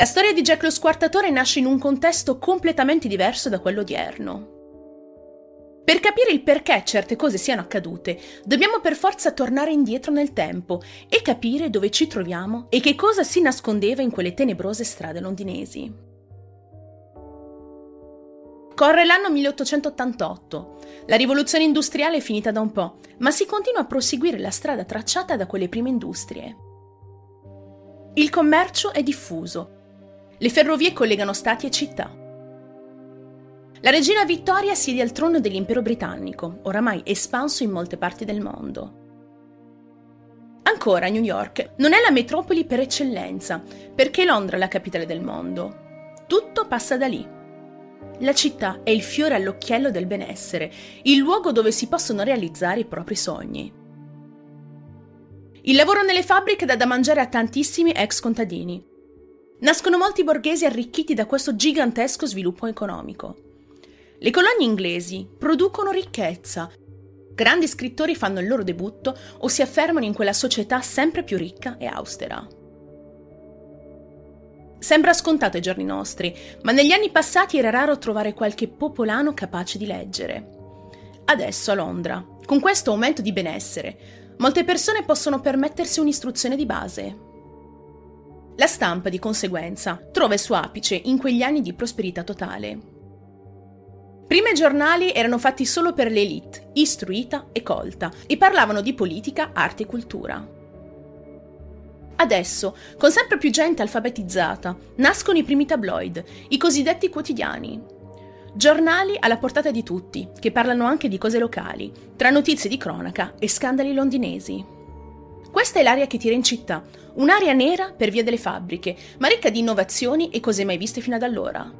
La storia di Jack lo Squartatore nasce in un contesto completamente diverso da quello odierno. Per capire il perché certe cose siano accadute, dobbiamo per forza tornare indietro nel tempo e capire dove ci troviamo e che cosa si nascondeva in quelle tenebrose strade londinesi. Corre l'anno 1888. La rivoluzione industriale è finita da un po', ma si continua a proseguire la strada tracciata da quelle prime industrie. Il commercio è diffuso. Le ferrovie collegano stati e città. La regina Vittoria siede al trono dell'impero britannico, oramai espanso in molte parti del mondo. Ancora New York non è la metropoli per eccellenza, perché Londra è la capitale del mondo. Tutto passa da lì. La città è il fiore all'occhiello del benessere, il luogo dove si possono realizzare i propri sogni. Il lavoro nelle fabbriche dà da mangiare a tantissimi ex contadini. Nascono molti borghesi arricchiti da questo gigantesco sviluppo economico. Le colonie inglesi producono ricchezza. Grandi scrittori fanno il loro debutto o si affermano in quella società sempre più ricca e austera. Sembra scontato ai giorni nostri, ma negli anni passati era raro trovare qualche popolano capace di leggere. Adesso a Londra, con questo aumento di benessere, molte persone possono permettersi un'istruzione di base. La stampa, di conseguenza, trova il suo apice in quegli anni di prosperità totale. Prima i giornali erano fatti solo per l'elite, istruita e colta, e parlavano di politica, arte e cultura. Adesso, con sempre più gente alfabetizzata, nascono i primi tabloid, i cosiddetti quotidiani. Giornali alla portata di tutti, che parlano anche di cose locali, tra notizie di cronaca e scandali londinesi. Questa è l'aria che tira in città, un'area nera per via delle fabbriche, ma ricca di innovazioni e cose mai viste fino ad allora.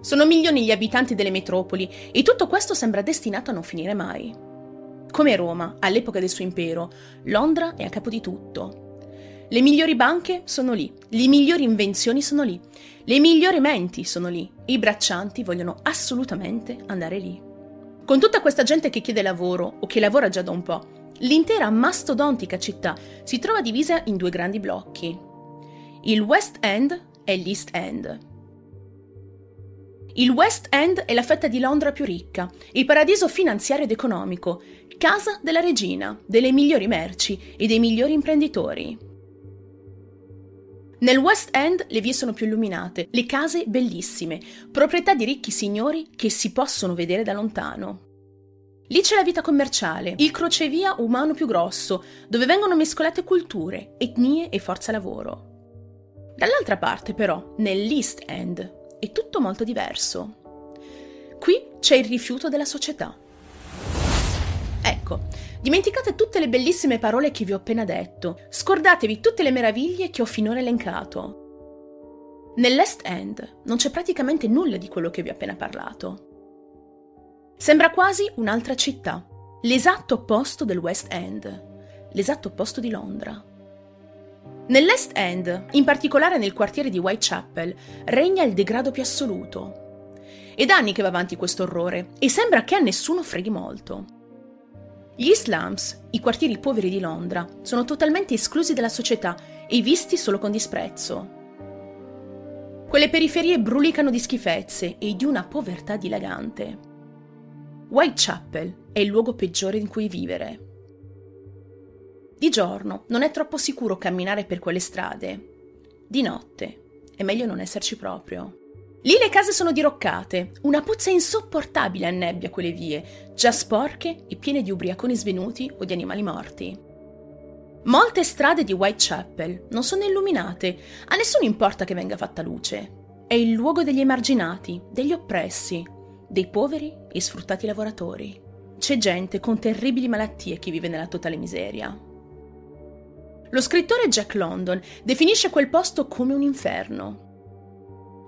Sono milioni gli abitanti delle metropoli e tutto questo sembra destinato a non finire mai. Come Roma, all'epoca del suo impero, Londra è a capo di tutto. Le migliori banche sono lì, le migliori invenzioni sono lì, le migliori menti sono lì i braccianti vogliono assolutamente andare lì. Con tutta questa gente che chiede lavoro o che lavora già da un po', l'intera mastodontica città si trova divisa in due grandi blocchi. Il West End e l'East End. Il West End è la fetta di Londra più ricca, il paradiso finanziario ed economico, casa della regina, delle migliori merci e dei migliori imprenditori. Nel West End le vie sono più illuminate, le case bellissime, proprietà di ricchi signori che si possono vedere da lontano. Lì c'è la vita commerciale, il crocevia umano più grosso, dove vengono mescolate culture, etnie e forza lavoro. Dall'altra parte, però, nell'East End, è tutto molto diverso. Qui c'è il rifiuto della società. Ecco, dimenticate tutte le bellissime parole che vi ho appena detto, scordatevi tutte le meraviglie che ho finora elencato. Nell'Est End non c'è praticamente nulla di quello che vi ho appena parlato. Sembra quasi un'altra città, l'esatto opposto del West End, l'esatto opposto di Londra. Nell'Est End, in particolare nel quartiere di Whitechapel, regna il degrado più assoluto. È da anni che va avanti questo orrore e sembra che a nessuno freghi molto. Gli slums, i quartieri poveri di Londra, sono totalmente esclusi dalla società e visti solo con disprezzo. Quelle periferie brulicano di schifezze e di una povertà dilagante. Whitechapel è il luogo peggiore in cui vivere. Di giorno non è troppo sicuro camminare per quelle strade. Di notte è meglio non esserci proprio. Lì le case sono diroccate, una puzza insopportabile annebbia quelle vie, già sporche e piene di ubriaconi svenuti o di animali morti. Molte strade di Whitechapel non sono illuminate, a nessuno importa che venga fatta luce. È il luogo degli emarginati, degli oppressi, dei poveri e sfruttati lavoratori. C'è gente con terribili malattie che vive nella totale miseria. Lo scrittore Jack London definisce quel posto come un inferno.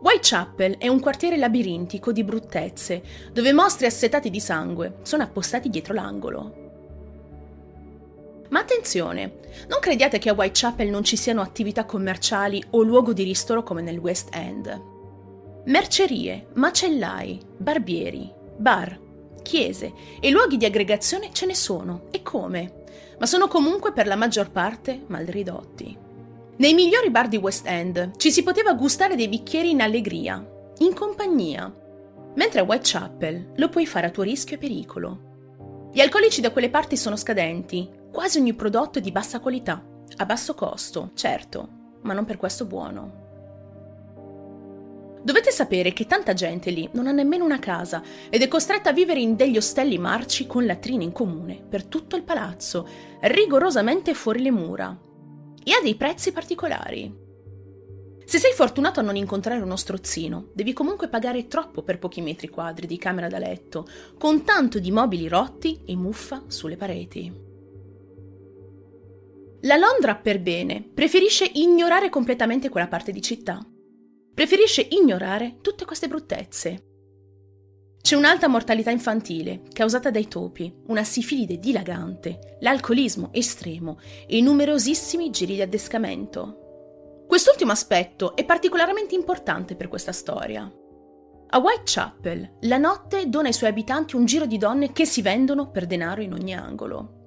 Whitechapel è un quartiere labirintico di bruttezze, dove mostri assetati di sangue sono appostati dietro l'angolo. Ma attenzione, non crediate che a Whitechapel non ci siano attività commerciali o luogo di ristoro come nel West End. Mercerie, macellai, barbieri, bar, chiese e luoghi di aggregazione ce ne sono, e come? ma sono comunque per la maggior parte mal ridotti. Nei migliori bar di West End ci si poteva gustare dei bicchieri in allegria, in compagnia, mentre a Whitechapel lo puoi fare a tuo rischio e pericolo. Gli alcolici da quelle parti sono scadenti, quasi ogni prodotto è di bassa qualità, a basso costo, certo, ma non per questo buono. Dovete sapere che tanta gente lì non ha nemmeno una casa ed è costretta a vivere in degli ostelli marci con latrine in comune per tutto il palazzo, rigorosamente fuori le mura. E ha dei prezzi particolari. Se sei fortunato a non incontrare uno strozzino, devi comunque pagare troppo per pochi metri quadri di camera da letto, con tanto di mobili rotti e muffa sulle pareti. La Londra per bene preferisce ignorare completamente quella parte di città preferisce ignorare tutte queste bruttezze. C'è un'alta mortalità infantile causata dai topi, una sifilide dilagante, l'alcolismo estremo e numerosissimi giri di addescamento. Quest'ultimo aspetto è particolarmente importante per questa storia. A Whitechapel, la notte dona ai suoi abitanti un giro di donne che si vendono per denaro in ogni angolo.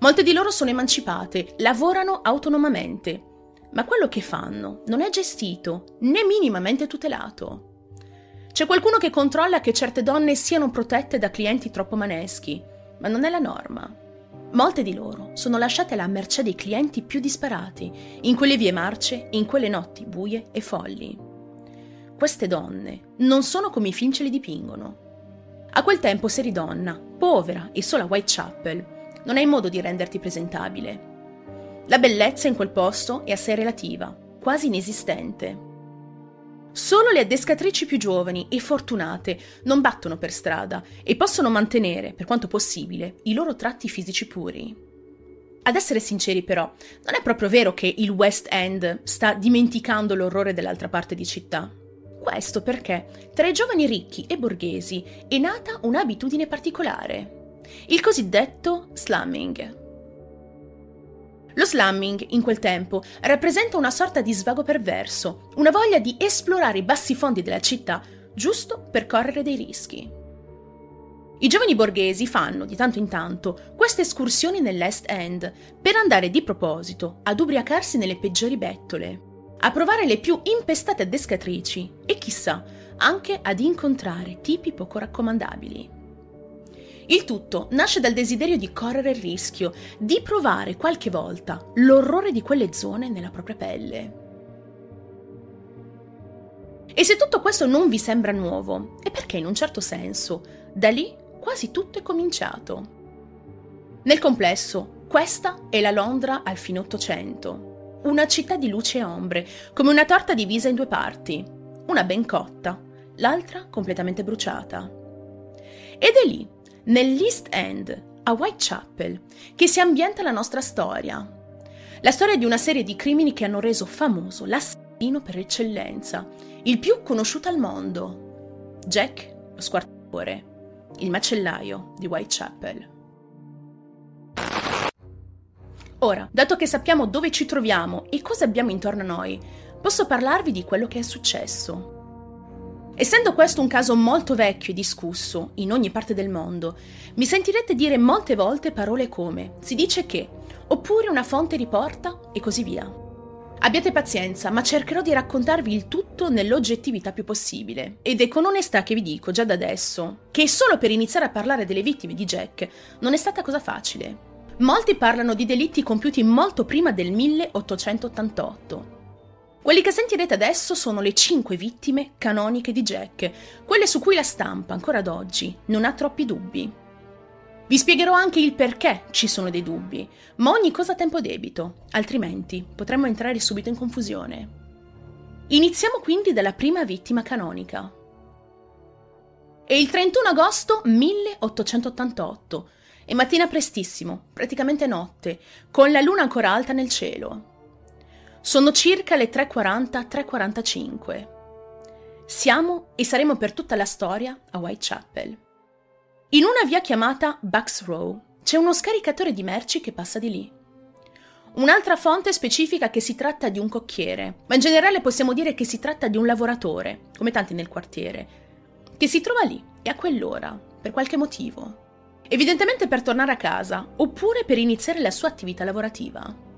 Molte di loro sono emancipate, lavorano autonomamente ma quello che fanno non è gestito né minimamente tutelato. C'è qualcuno che controlla che certe donne siano protette da clienti troppo maneschi, ma non è la norma. Molte di loro sono lasciate alla mercé dei clienti più disparati, in quelle vie marce, in quelle notti buie e folli. Queste donne non sono come i film ce li dipingono. A quel tempo se eri donna, povera e sola a Whitechapel, non hai modo di renderti presentabile. La bellezza in quel posto è assai relativa, quasi inesistente. Solo le addescatrici più giovani e fortunate non battono per strada e possono mantenere, per quanto possibile, i loro tratti fisici puri. Ad essere sinceri però, non è proprio vero che il West End sta dimenticando l'orrore dell'altra parte di città. Questo perché tra i giovani ricchi e borghesi è nata un'abitudine particolare, il cosiddetto slumming, lo slumming, in quel tempo, rappresenta una sorta di svago perverso, una voglia di esplorare i bassi fondi della città, giusto per correre dei rischi. I giovani borghesi fanno, di tanto in tanto, queste escursioni nell'Est End per andare di proposito ad ubriacarsi nelle peggiori bettole, a provare le più impestate addescatrici e chissà, anche ad incontrare tipi poco raccomandabili. Il tutto nasce dal desiderio di correre il rischio, di provare qualche volta l'orrore di quelle zone nella propria pelle. E se tutto questo non vi sembra nuovo, è perché in un certo senso, da lì quasi tutto è cominciato. Nel complesso, questa è la Londra al fine Ottocento, una città di luce e ombre, come una torta divisa in due parti, una ben cotta, l'altra completamente bruciata. Ed è lì, nell'East End, a Whitechapel, che si ambienta la nostra storia. La storia di una serie di crimini che hanno reso famoso l'assassino per eccellenza, il più conosciuto al mondo, Jack lo squartatore, il macellaio di Whitechapel. Ora, dato che sappiamo dove ci troviamo e cosa abbiamo intorno a noi, posso parlarvi di quello che è successo. Essendo questo un caso molto vecchio e discusso in ogni parte del mondo, mi sentirete dire molte volte parole come si dice che, oppure una fonte riporta e così via. Abbiate pazienza, ma cercherò di raccontarvi il tutto nell'oggettività più possibile. Ed è con onestà che vi dico già da adesso che solo per iniziare a parlare delle vittime di Jack non è stata cosa facile. Molti parlano di delitti compiuti molto prima del 1888, quelli che sentirete adesso sono le cinque vittime canoniche di Jack, quelle su cui la stampa ancora ad oggi non ha troppi dubbi. Vi spiegherò anche il perché ci sono dei dubbi, ma ogni cosa a tempo debito, altrimenti potremmo entrare subito in confusione. Iniziamo quindi dalla prima vittima canonica. È il 31 agosto 1888, è mattina prestissimo, praticamente notte, con la luna ancora alta nel cielo. Sono circa le 3.40-3.45. Siamo e saremo per tutta la storia a Whitechapel. In una via chiamata Bucks Row c'è uno scaricatore di merci che passa di lì. Un'altra fonte specifica che si tratta di un cocchiere, ma in generale possiamo dire che si tratta di un lavoratore, come tanti nel quartiere, che si trova lì e a quell'ora, per qualche motivo. Evidentemente per tornare a casa, oppure per iniziare la sua attività lavorativa.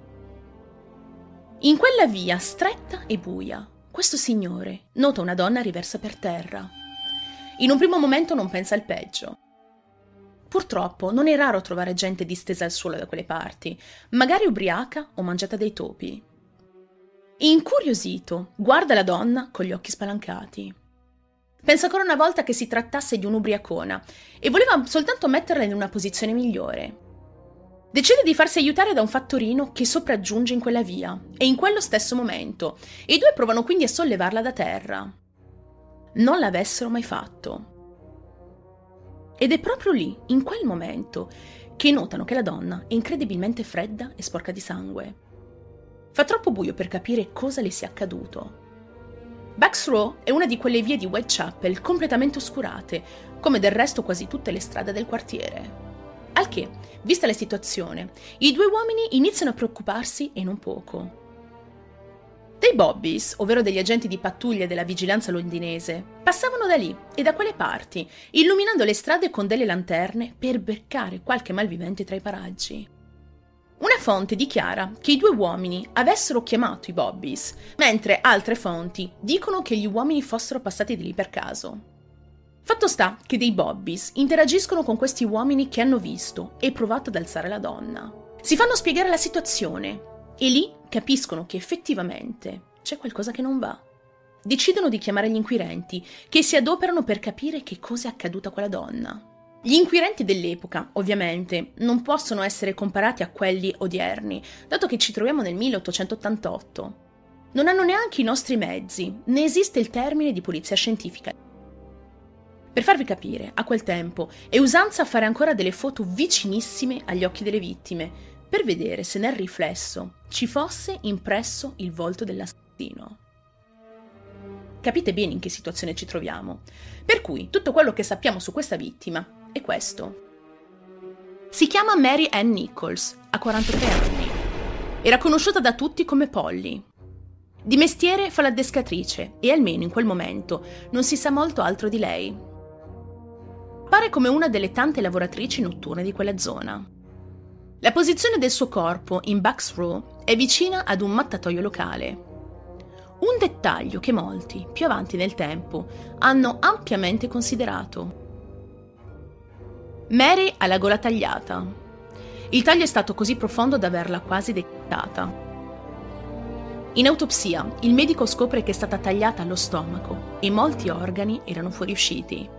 In quella via stretta e buia, questo signore nota una donna riversa per terra. In un primo momento non pensa al peggio. Purtroppo non è raro trovare gente distesa al suolo da quelle parti, magari ubriaca o mangiata dai topi. Incuriosito, guarda la donna con gli occhi spalancati. Pensa ancora una volta che si trattasse di un'ubriacona e voleva soltanto metterla in una posizione migliore. Decide di farsi aiutare da un fattorino che sopraggiunge in quella via e in quello stesso momento, i due provano quindi a sollevarla da terra. Non l'avessero mai fatto. Ed è proprio lì, in quel momento, che notano che la donna è incredibilmente fredda e sporca di sangue. Fa troppo buio per capire cosa le sia accaduto. Bucks Row è una di quelle vie di Whitechapel completamente oscurate, come del resto quasi tutte le strade del quartiere. Al che, vista la situazione, i due uomini iniziano a preoccuparsi e non poco. Dei bobbies, ovvero degli agenti di pattuglia della vigilanza londinese, passavano da lì e da quelle parti, illuminando le strade con delle lanterne per beccare qualche malvivente tra i paraggi. Una fonte dichiara che i due uomini avessero chiamato i bobbies, mentre altre fonti dicono che gli uomini fossero passati di lì per caso. Fatto sta che dei bobbies interagiscono con questi uomini che hanno visto e provato ad alzare la donna. Si fanno spiegare la situazione e lì capiscono che effettivamente c'è qualcosa che non va. Decidono di chiamare gli inquirenti, che si adoperano per capire che cosa è accaduto a quella donna. Gli inquirenti dell'epoca, ovviamente, non possono essere comparati a quelli odierni, dato che ci troviamo nel 1888. Non hanno neanche i nostri mezzi, né esiste il termine di polizia scientifica. Per farvi capire, a quel tempo è usanza fare ancora delle foto vicinissime agli occhi delle vittime, per vedere se nel riflesso ci fosse impresso il volto dell'assassino. Capite bene in che situazione ci troviamo. Per cui tutto quello che sappiamo su questa vittima è questo. Si chiama Mary Ann Nichols, ha 43 anni. Era conosciuta da tutti come Polly. Di mestiere fa l'addescatrice e almeno in quel momento non si sa molto altro di lei. Pare come una delle tante lavoratrici notturne di quella zona. La posizione del suo corpo in Bucks Row è vicina ad un mattatoio locale. Un dettaglio che molti, più avanti nel tempo, hanno ampiamente considerato. Mary ha la gola tagliata. Il taglio è stato così profondo da averla quasi decattata. In autopsia, il medico scopre che è stata tagliata allo stomaco e molti organi erano fuoriusciti.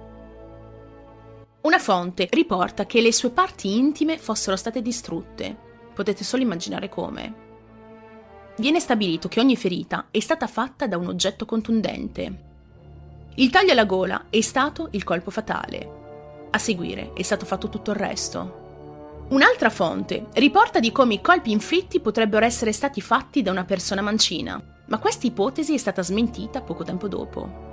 Una fonte riporta che le sue parti intime fossero state distrutte. Potete solo immaginare come. Viene stabilito che ogni ferita è stata fatta da un oggetto contundente. Il taglio alla gola è stato il colpo fatale. A seguire è stato fatto tutto il resto. Un'altra fonte riporta di come i colpi inflitti potrebbero essere stati fatti da una persona mancina, ma questa ipotesi è stata smentita poco tempo dopo.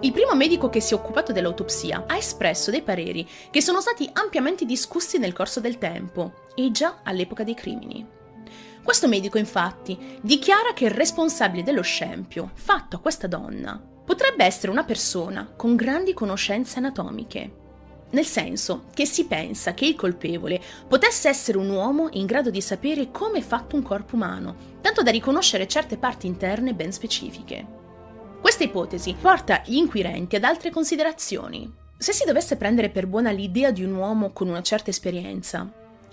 Il primo medico che si è occupato dell'autopsia ha espresso dei pareri che sono stati ampiamente discussi nel corso del tempo e già all'epoca dei crimini. Questo medico infatti dichiara che il responsabile dello scempio fatto a questa donna potrebbe essere una persona con grandi conoscenze anatomiche. Nel senso che si pensa che il colpevole potesse essere un uomo in grado di sapere come è fatto un corpo umano, tanto da riconoscere certe parti interne ben specifiche. Questa ipotesi porta gli inquirenti ad altre considerazioni. Se si dovesse prendere per buona l'idea di un uomo con una certa esperienza,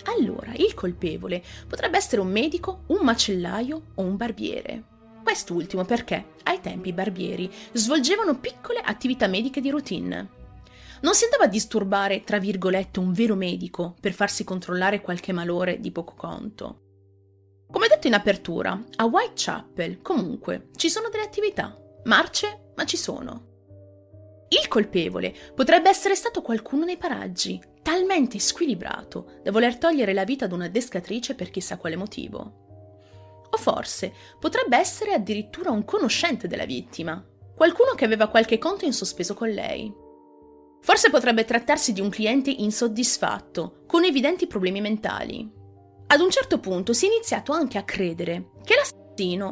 allora il colpevole potrebbe essere un medico, un macellaio o un barbiere. Quest'ultimo perché ai tempi i barbieri svolgevano piccole attività mediche di routine. Non si andava a disturbare, tra virgolette, un vero medico per farsi controllare qualche malore di poco conto. Come detto in apertura, a Whitechapel comunque ci sono delle attività Marce, ma ci sono. Il colpevole potrebbe essere stato qualcuno nei paraggi, talmente squilibrato da voler togliere la vita ad una descatrice per chissà quale motivo. O forse potrebbe essere addirittura un conoscente della vittima, qualcuno che aveva qualche conto in sospeso con lei. Forse potrebbe trattarsi di un cliente insoddisfatto, con evidenti problemi mentali. Ad un certo punto si è iniziato anche a credere che la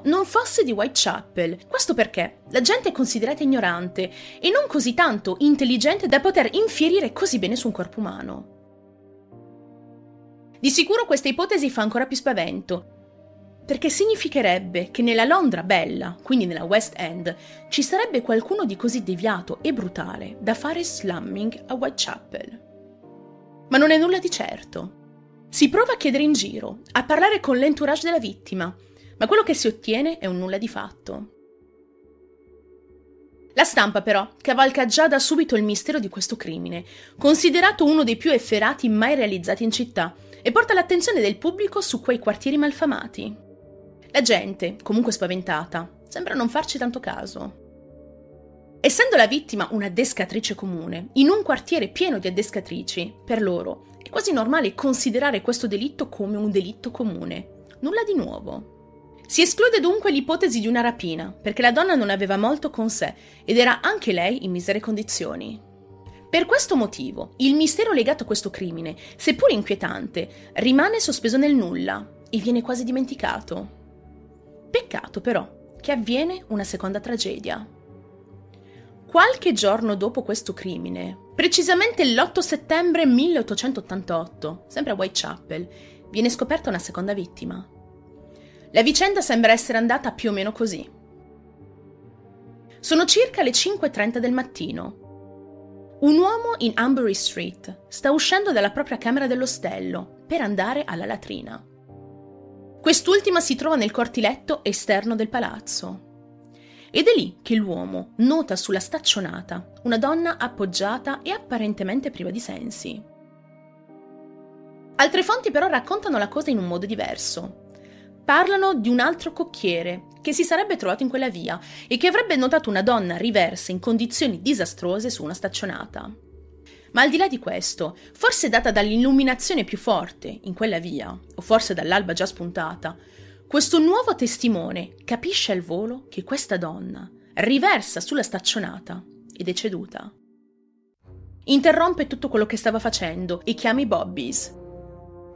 non fosse di Whitechapel. Questo perché la gente è considerata ignorante e non così tanto intelligente da poter infierire così bene su un corpo umano. Di sicuro questa ipotesi fa ancora più spavento. perché significherebbe che nella Londra bella, quindi nella West End, ci sarebbe qualcuno di così deviato e brutale da fare slumming a Whitechapel. Ma non è nulla di certo. Si prova a chiedere in giro, a parlare con l'entourage della vittima, ma quello che si ottiene è un nulla di fatto. La stampa però cavalca già da subito il mistero di questo crimine, considerato uno dei più efferati mai realizzati in città, e porta l'attenzione del pubblico su quei quartieri malfamati. La gente, comunque spaventata, sembra non farci tanto caso. Essendo la vittima una descatrice comune, in un quartiere pieno di addescatrici, per loro è quasi normale considerare questo delitto come un delitto comune. Nulla di nuovo. Si esclude dunque l'ipotesi di una rapina, perché la donna non aveva molto con sé ed era anche lei in misere condizioni. Per questo motivo, il mistero legato a questo crimine, seppur inquietante, rimane sospeso nel nulla e viene quasi dimenticato. Peccato però che avviene una seconda tragedia. Qualche giorno dopo questo crimine, precisamente l'8 settembre 1888, sempre a Whitechapel, viene scoperta una seconda vittima. La vicenda sembra essere andata più o meno così. Sono circa le 5.30 del mattino. Un uomo in Ambury Street sta uscendo dalla propria camera dell'ostello per andare alla latrina. Quest'ultima si trova nel cortiletto esterno del palazzo. Ed è lì che l'uomo nota sulla staccionata una donna appoggiata e apparentemente priva di sensi. Altre fonti però raccontano la cosa in un modo diverso. Parlano di un altro cocchiere che si sarebbe trovato in quella via e che avrebbe notato una donna riversa in condizioni disastrose su una staccionata. Ma al di là di questo, forse data dall'illuminazione più forte in quella via, o forse dall'alba già spuntata, questo nuovo testimone capisce al volo che questa donna riversa sulla staccionata è ceduta. Interrompe tutto quello che stava facendo e chiama i Bobbies,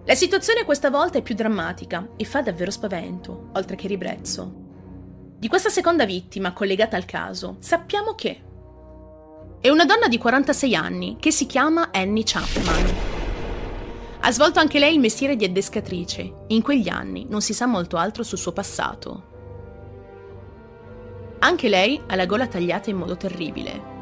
la situazione questa volta è più drammatica e fa davvero spavento, oltre che ribrezzo. Di questa seconda vittima collegata al caso, sappiamo che è una donna di 46 anni che si chiama Annie Chapman. Ha svolto anche lei il mestiere di addescatrice e in quegli anni non si sa molto altro sul suo passato. Anche lei ha la gola tagliata in modo terribile.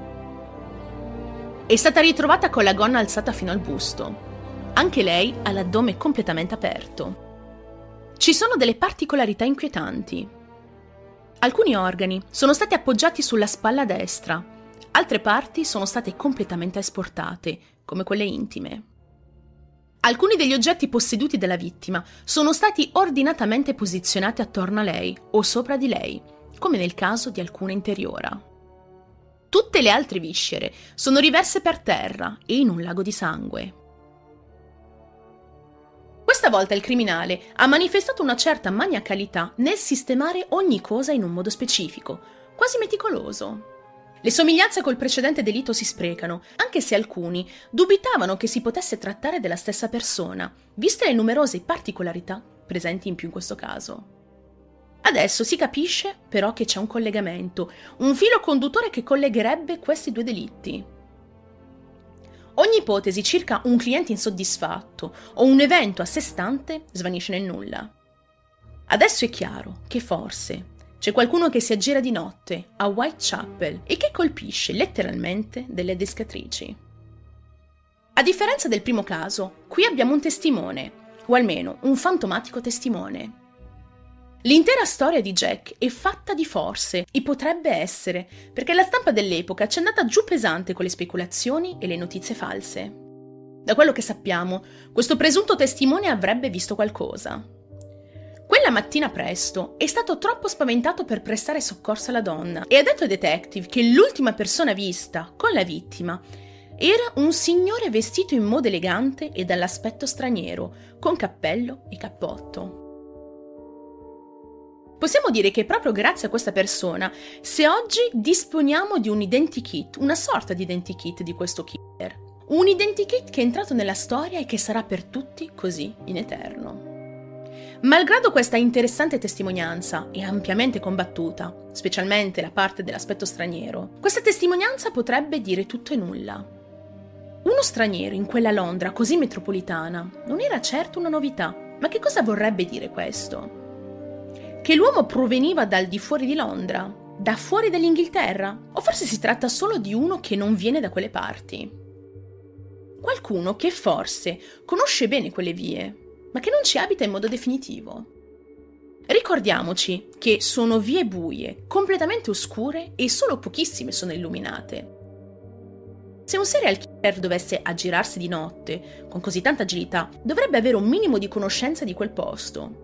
È stata ritrovata con la gonna alzata fino al busto anche lei ha l'addome completamente aperto. Ci sono delle particolarità inquietanti. Alcuni organi sono stati appoggiati sulla spalla destra, altre parti sono state completamente esportate, come quelle intime. Alcuni degli oggetti posseduti dalla vittima sono stati ordinatamente posizionati attorno a lei o sopra di lei, come nel caso di alcune interiora. Tutte le altre viscere sono riverse per terra e in un lago di sangue. Questa volta il criminale ha manifestato una certa maniacalità nel sistemare ogni cosa in un modo specifico, quasi meticoloso. Le somiglianze col precedente delitto si sprecano, anche se alcuni dubitavano che si potesse trattare della stessa persona, viste le numerose particolarità presenti in più in questo caso. Adesso si capisce però che c'è un collegamento, un filo conduttore che collegherebbe questi due delitti. Ogni ipotesi circa un cliente insoddisfatto o un evento a sé stante svanisce nel nulla. Adesso è chiaro che forse c'è qualcuno che si aggira di notte a Whitechapel e che colpisce letteralmente delle descatrici. A differenza del primo caso, qui abbiamo un testimone, o almeno un fantomatico testimone. L'intera storia di Jack è fatta di forse, e potrebbe essere, perché la stampa dell'epoca ci è andata giù pesante con le speculazioni e le notizie false. Da quello che sappiamo, questo presunto testimone avrebbe visto qualcosa. Quella mattina presto è stato troppo spaventato per prestare soccorso alla donna e ha detto ai detective che l'ultima persona vista con la vittima era un signore vestito in modo elegante e dall'aspetto straniero, con cappello e cappotto. Possiamo dire che proprio grazie a questa persona, se oggi disponiamo di un identikit, una sorta di identikit di questo killer, un identikit che è entrato nella storia e che sarà per tutti così in eterno. Malgrado questa interessante testimonianza e ampiamente combattuta, specialmente la parte dell'aspetto straniero, questa testimonianza potrebbe dire tutto e nulla. Uno straniero in quella Londra così metropolitana non era certo una novità, ma che cosa vorrebbe dire questo? Che l'uomo proveniva dal di fuori di Londra, da fuori dell'Inghilterra? O forse si tratta solo di uno che non viene da quelle parti? Qualcuno che forse conosce bene quelle vie, ma che non ci abita in modo definitivo. Ricordiamoci che sono vie buie, completamente oscure e solo pochissime sono illuminate. Se un serial killer dovesse aggirarsi di notte, con così tanta agilità, dovrebbe avere un minimo di conoscenza di quel posto.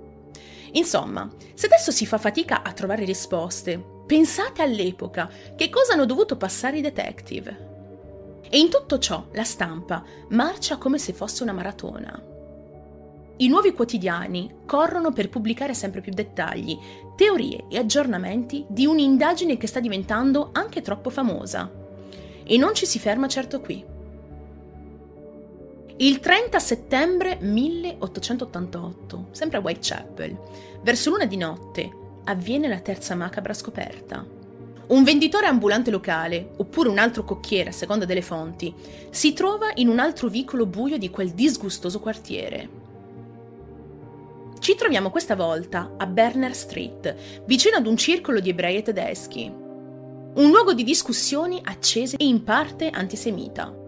Insomma, se adesso si fa fatica a trovare risposte, pensate all'epoca che cosa hanno dovuto passare i detective. E in tutto ciò la stampa marcia come se fosse una maratona. I nuovi quotidiani corrono per pubblicare sempre più dettagli, teorie e aggiornamenti di un'indagine che sta diventando anche troppo famosa. E non ci si ferma certo qui. Il 30 settembre 1888, sempre a Whitechapel, verso l'una di notte, avviene la terza macabra scoperta. Un venditore ambulante locale, oppure un altro cocchiere a seconda delle fonti, si trova in un altro vicolo buio di quel disgustoso quartiere. Ci troviamo questa volta a Berner Street, vicino ad un circolo di ebrei e tedeschi. Un luogo di discussioni accese e in parte antisemita.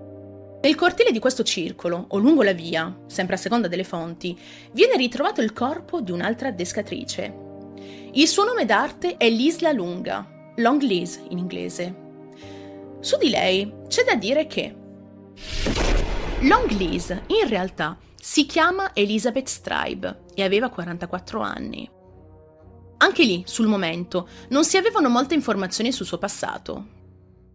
Nel cortile di questo circolo, o lungo la via, sempre a seconda delle fonti, viene ritrovato il corpo di un'altra descatrice. Il suo nome d'arte è Lisla Lunga, Long Liz in inglese. Su di lei c'è da dire che Long Liz in realtà si chiama Elizabeth Stribe e aveva 44 anni. Anche lì, sul momento, non si avevano molte informazioni sul suo passato.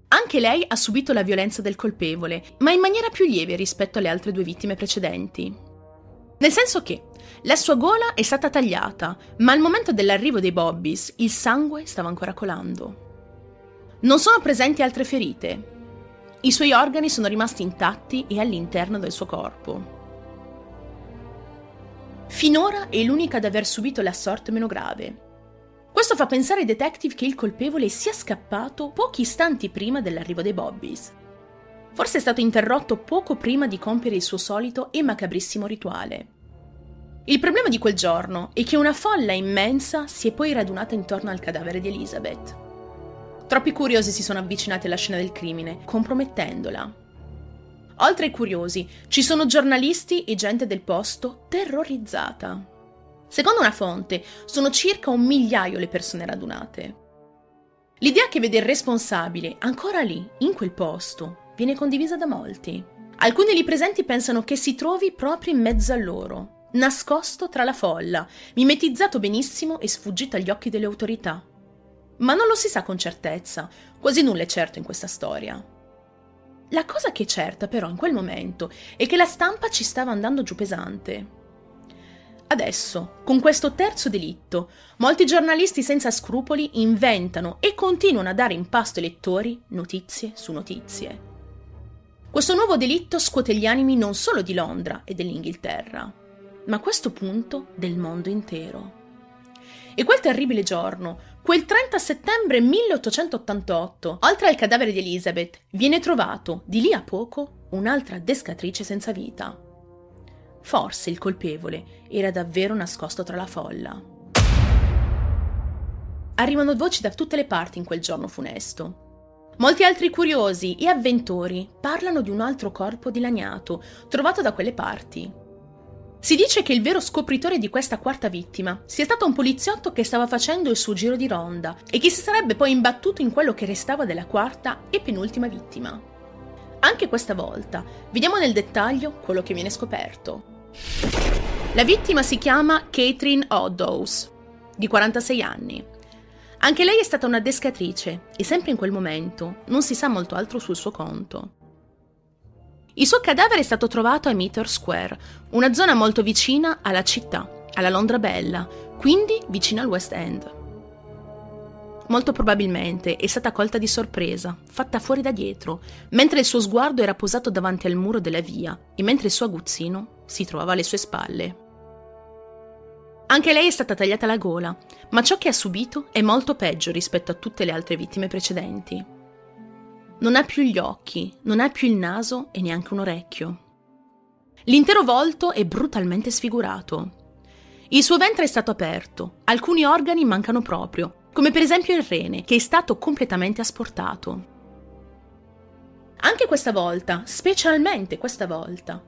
Anche lei ha subito la violenza del colpevole, ma in maniera più lieve rispetto alle altre due vittime precedenti. Nel senso che la sua gola è stata tagliata, ma al momento dell'arrivo dei Bobbies il sangue stava ancora colando. Non sono presenti altre ferite. I suoi organi sono rimasti intatti e all'interno del suo corpo. Finora è l'unica ad aver subito l'assorto meno grave. Questo fa pensare ai detective che il colpevole sia scappato pochi istanti prima dell'arrivo dei Bobbies. Forse è stato interrotto poco prima di compiere il suo solito e macabrissimo rituale. Il problema di quel giorno è che una folla immensa si è poi radunata intorno al cadavere di Elizabeth. Troppi curiosi si sono avvicinati alla scena del crimine, compromettendola. Oltre ai curiosi, ci sono giornalisti e gente del posto terrorizzata. Secondo una fonte, sono circa un migliaio le persone radunate. L'idea che vede il responsabile ancora lì, in quel posto, viene condivisa da molti. Alcuni lì presenti pensano che si trovi proprio in mezzo a loro, nascosto tra la folla, mimetizzato benissimo e sfuggito agli occhi delle autorità. Ma non lo si sa con certezza, quasi nulla è certo in questa storia. La cosa che è certa però in quel momento è che la stampa ci stava andando giù pesante. Adesso, con questo terzo delitto, molti giornalisti senza scrupoli inventano e continuano a dare in pasto ai lettori notizie su notizie. Questo nuovo delitto scuote gli animi non solo di Londra e dell'Inghilterra, ma a questo punto del mondo intero. E quel terribile giorno, quel 30 settembre 1888, oltre al cadavere di Elizabeth, viene trovato, di lì a poco, un'altra descatrice senza vita. Forse il colpevole era davvero nascosto tra la folla. Arrivano voci da tutte le parti in quel giorno funesto. Molti altri curiosi e avventori parlano di un altro corpo dilaniato, trovato da quelle parti. Si dice che il vero scopritore di questa quarta vittima sia stato un poliziotto che stava facendo il suo giro di ronda e che si sarebbe poi imbattuto in quello che restava della quarta e penultima vittima. Anche questa volta vediamo nel dettaglio quello che viene scoperto. La vittima si chiama Catherine Oddows, di 46 anni. Anche lei è stata una descatrice e sempre in quel momento non si sa molto altro sul suo conto. Il suo cadavere è stato trovato a Meter Square, una zona molto vicina alla città, alla Londra Bella, quindi vicina al West End. Molto probabilmente è stata colta di sorpresa, fatta fuori da dietro, mentre il suo sguardo era posato davanti al muro della via e mentre il suo aguzzino si trovava alle sue spalle. Anche lei è stata tagliata la gola, ma ciò che ha subito è molto peggio rispetto a tutte le altre vittime precedenti. Non ha più gli occhi, non ha più il naso e neanche un orecchio. L'intero volto è brutalmente sfigurato. Il suo ventre è stato aperto, alcuni organi mancano proprio, come per esempio il rene, che è stato completamente asportato. Anche questa volta, specialmente questa volta,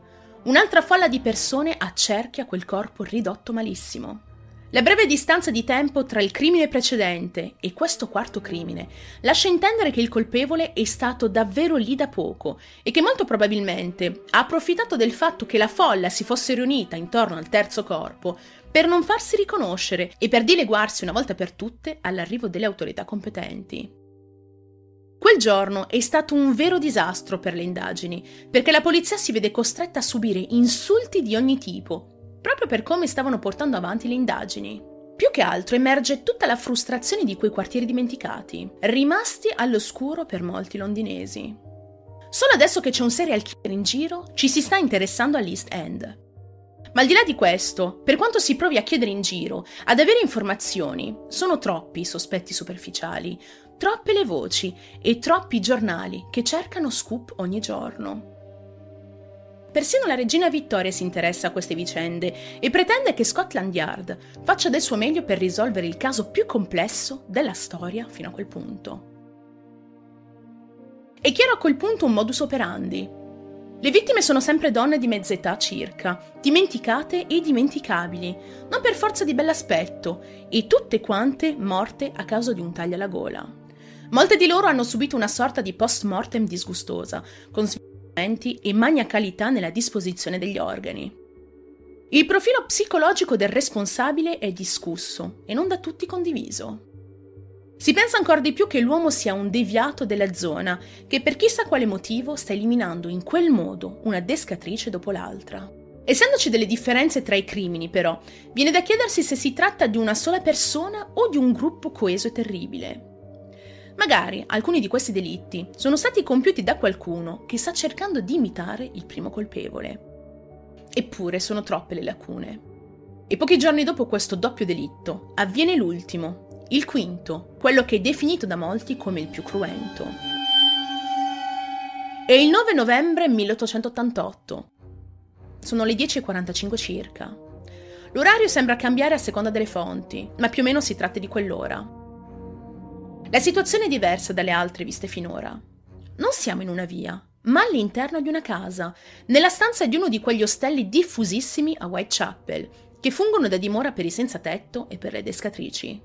un'altra folla di persone accerchia quel corpo ridotto malissimo. La breve distanza di tempo tra il crimine precedente e questo quarto crimine lascia intendere che il colpevole è stato davvero lì da poco e che molto probabilmente ha approfittato del fatto che la folla si fosse riunita intorno al terzo corpo per non farsi riconoscere e per dileguarsi una volta per tutte all'arrivo delle autorità competenti. Quel giorno è stato un vero disastro per le indagini, perché la polizia si vede costretta a subire insulti di ogni tipo, proprio per come stavano portando avanti le indagini. Più che altro emerge tutta la frustrazione di quei quartieri dimenticati, rimasti all'oscuro per molti londinesi. Solo adesso che c'è un serial killer in giro, ci si sta interessando all'East End. Ma al di là di questo, per quanto si provi a chiedere in giro, ad avere informazioni, sono troppi i sospetti superficiali, troppe le voci e troppi giornali che cercano scoop ogni giorno. Persino la regina Vittoria si interessa a queste vicende e pretende che Scotland Yard faccia del suo meglio per risolvere il caso più complesso della storia fino a quel punto. È chiaro a quel punto un modus operandi. Le vittime sono sempre donne di mezza età circa, dimenticate e dimenticabili, non per forza di bell'aspetto, e tutte quante morte a causa di un taglio alla gola. Molte di loro hanno subito una sorta di post-mortem disgustosa, con e maniacalità nella disposizione degli organi. Il profilo psicologico del responsabile è discusso e non da tutti condiviso. Si pensa ancora di più che l'uomo sia un deviato della zona che per chissà quale motivo sta eliminando in quel modo una descatrice dopo l'altra. Essendoci delle differenze tra i crimini, però, viene da chiedersi se si tratta di una sola persona o di un gruppo coeso e terribile. Magari alcuni di questi delitti sono stati compiuti da qualcuno che sta cercando di imitare il primo colpevole. Eppure sono troppe le lacune. E pochi giorni dopo questo doppio delitto avviene l'ultimo, il quinto, quello che è definito da molti come il più cruento. È il 9 novembre 1888. Sono le 10.45 circa. L'orario sembra cambiare a seconda delle fonti, ma più o meno si tratta di quell'ora. La situazione è diversa dalle altre viste finora. Non siamo in una via, ma all'interno di una casa, nella stanza di uno di quegli ostelli diffusissimi a Whitechapel, che fungono da dimora per i senza tetto e per le descatrici.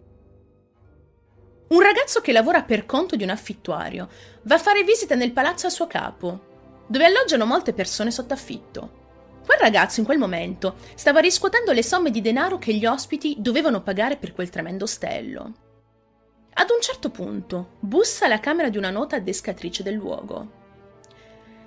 Un ragazzo che lavora per conto di un affittuario va a fare visita nel palazzo a suo capo, dove alloggiano molte persone sotto affitto. Quel ragazzo in quel momento stava riscuotendo le somme di denaro che gli ospiti dovevano pagare per quel tremendo ostello. Ad un certo punto bussa alla camera di una nota descatrice del luogo.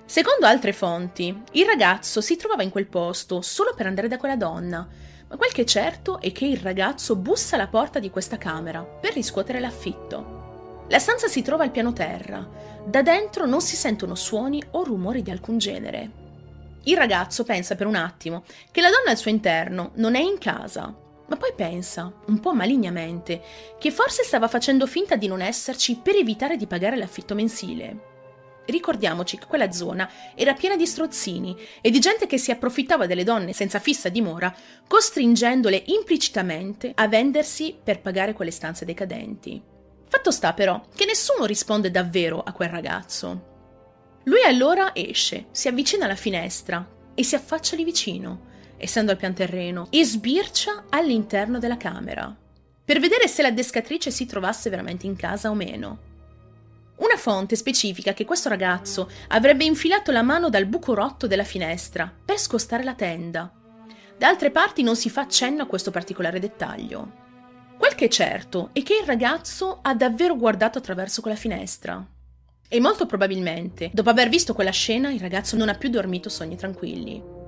Secondo altre fonti, il ragazzo si trovava in quel posto solo per andare da quella donna, ma quel che è certo è che il ragazzo bussa alla porta di questa camera per riscuotere l'affitto. La stanza si trova al piano terra. Da dentro non si sentono suoni o rumori di alcun genere. Il ragazzo pensa per un attimo che la donna al suo interno non è in casa ma poi pensa, un po' malignamente, che forse stava facendo finta di non esserci per evitare di pagare l'affitto mensile. Ricordiamoci che quella zona era piena di strozzini e di gente che si approfittava delle donne senza fissa dimora, costringendole implicitamente a vendersi per pagare quelle stanze decadenti. Fatto sta però che nessuno risponde davvero a quel ragazzo. Lui allora esce, si avvicina alla finestra e si affaccia lì vicino essendo al pian terreno, e sbircia all'interno della camera, per vedere se la descatrice si trovasse veramente in casa o meno. Una fonte specifica che questo ragazzo avrebbe infilato la mano dal buco rotto della finestra per scostare la tenda. Da altre parti non si fa cenno a questo particolare dettaglio. Quel che è certo è che il ragazzo ha davvero guardato attraverso quella finestra. E molto probabilmente, dopo aver visto quella scena, il ragazzo non ha più dormito sogni tranquilli.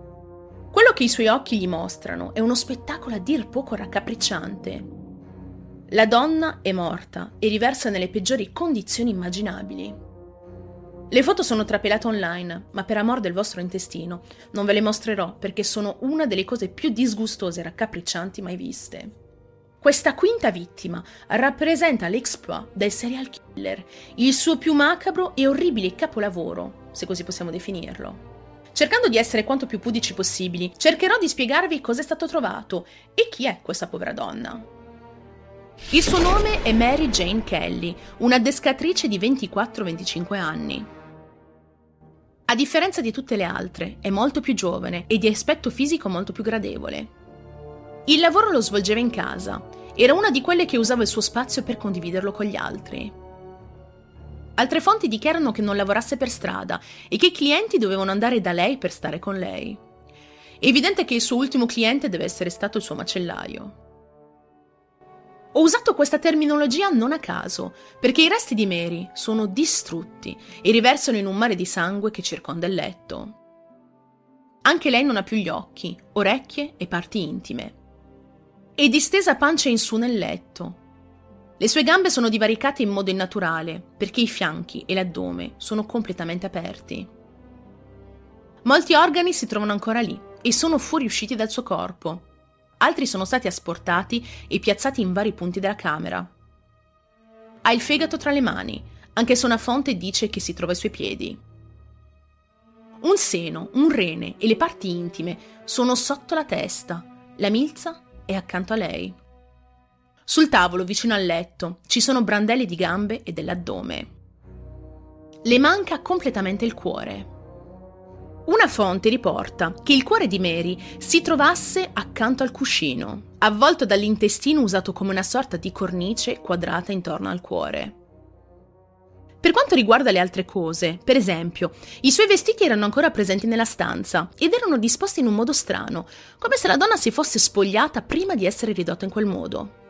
Che i suoi occhi gli mostrano è uno spettacolo a dir poco raccapricciante. La donna è morta e riversa nelle peggiori condizioni immaginabili. Le foto sono trapelate online, ma per amor del vostro intestino non ve le mostrerò perché sono una delle cose più disgustose e raccapriccianti mai viste. Questa quinta vittima rappresenta l'exploit del serial killer, il suo più macabro e orribile capolavoro, se così possiamo definirlo. Cercando di essere quanto più pudici possibili, cercherò di spiegarvi cosa è stato trovato e chi è questa povera donna. Il suo nome è Mary Jane Kelly, un'addescatrice di 24-25 anni. A differenza di tutte le altre, è molto più giovane e di aspetto fisico molto più gradevole. Il lavoro lo svolgeva in casa, era una di quelle che usava il suo spazio per condividerlo con gli altri. Altre fonti dichiarano che non lavorasse per strada e che i clienti dovevano andare da lei per stare con lei. È evidente che il suo ultimo cliente deve essere stato il suo macellaio. Ho usato questa terminologia non a caso, perché i resti di Mary sono distrutti e riversano in un mare di sangue che circonda il letto. Anche lei non ha più gli occhi, orecchie e parti intime. È distesa pancia in su nel letto, le sue gambe sono divaricate in modo innaturale, perché i fianchi e l'addome sono completamente aperti. Molti organi si trovano ancora lì e sono fuoriusciti dal suo corpo. Altri sono stati asportati e piazzati in vari punti della camera. Ha il fegato tra le mani, anche se una fonte dice che si trova ai suoi piedi. Un seno, un rene e le parti intime sono sotto la testa. La milza è accanto a lei. Sul tavolo, vicino al letto, ci sono brandelli di gambe e dell'addome. Le manca completamente il cuore. Una fonte riporta che il cuore di Mary si trovasse accanto al cuscino, avvolto dall'intestino usato come una sorta di cornice quadrata intorno al cuore. Per quanto riguarda le altre cose, per esempio, i suoi vestiti erano ancora presenti nella stanza ed erano disposti in un modo strano, come se la donna si fosse spogliata prima di essere ridotta in quel modo.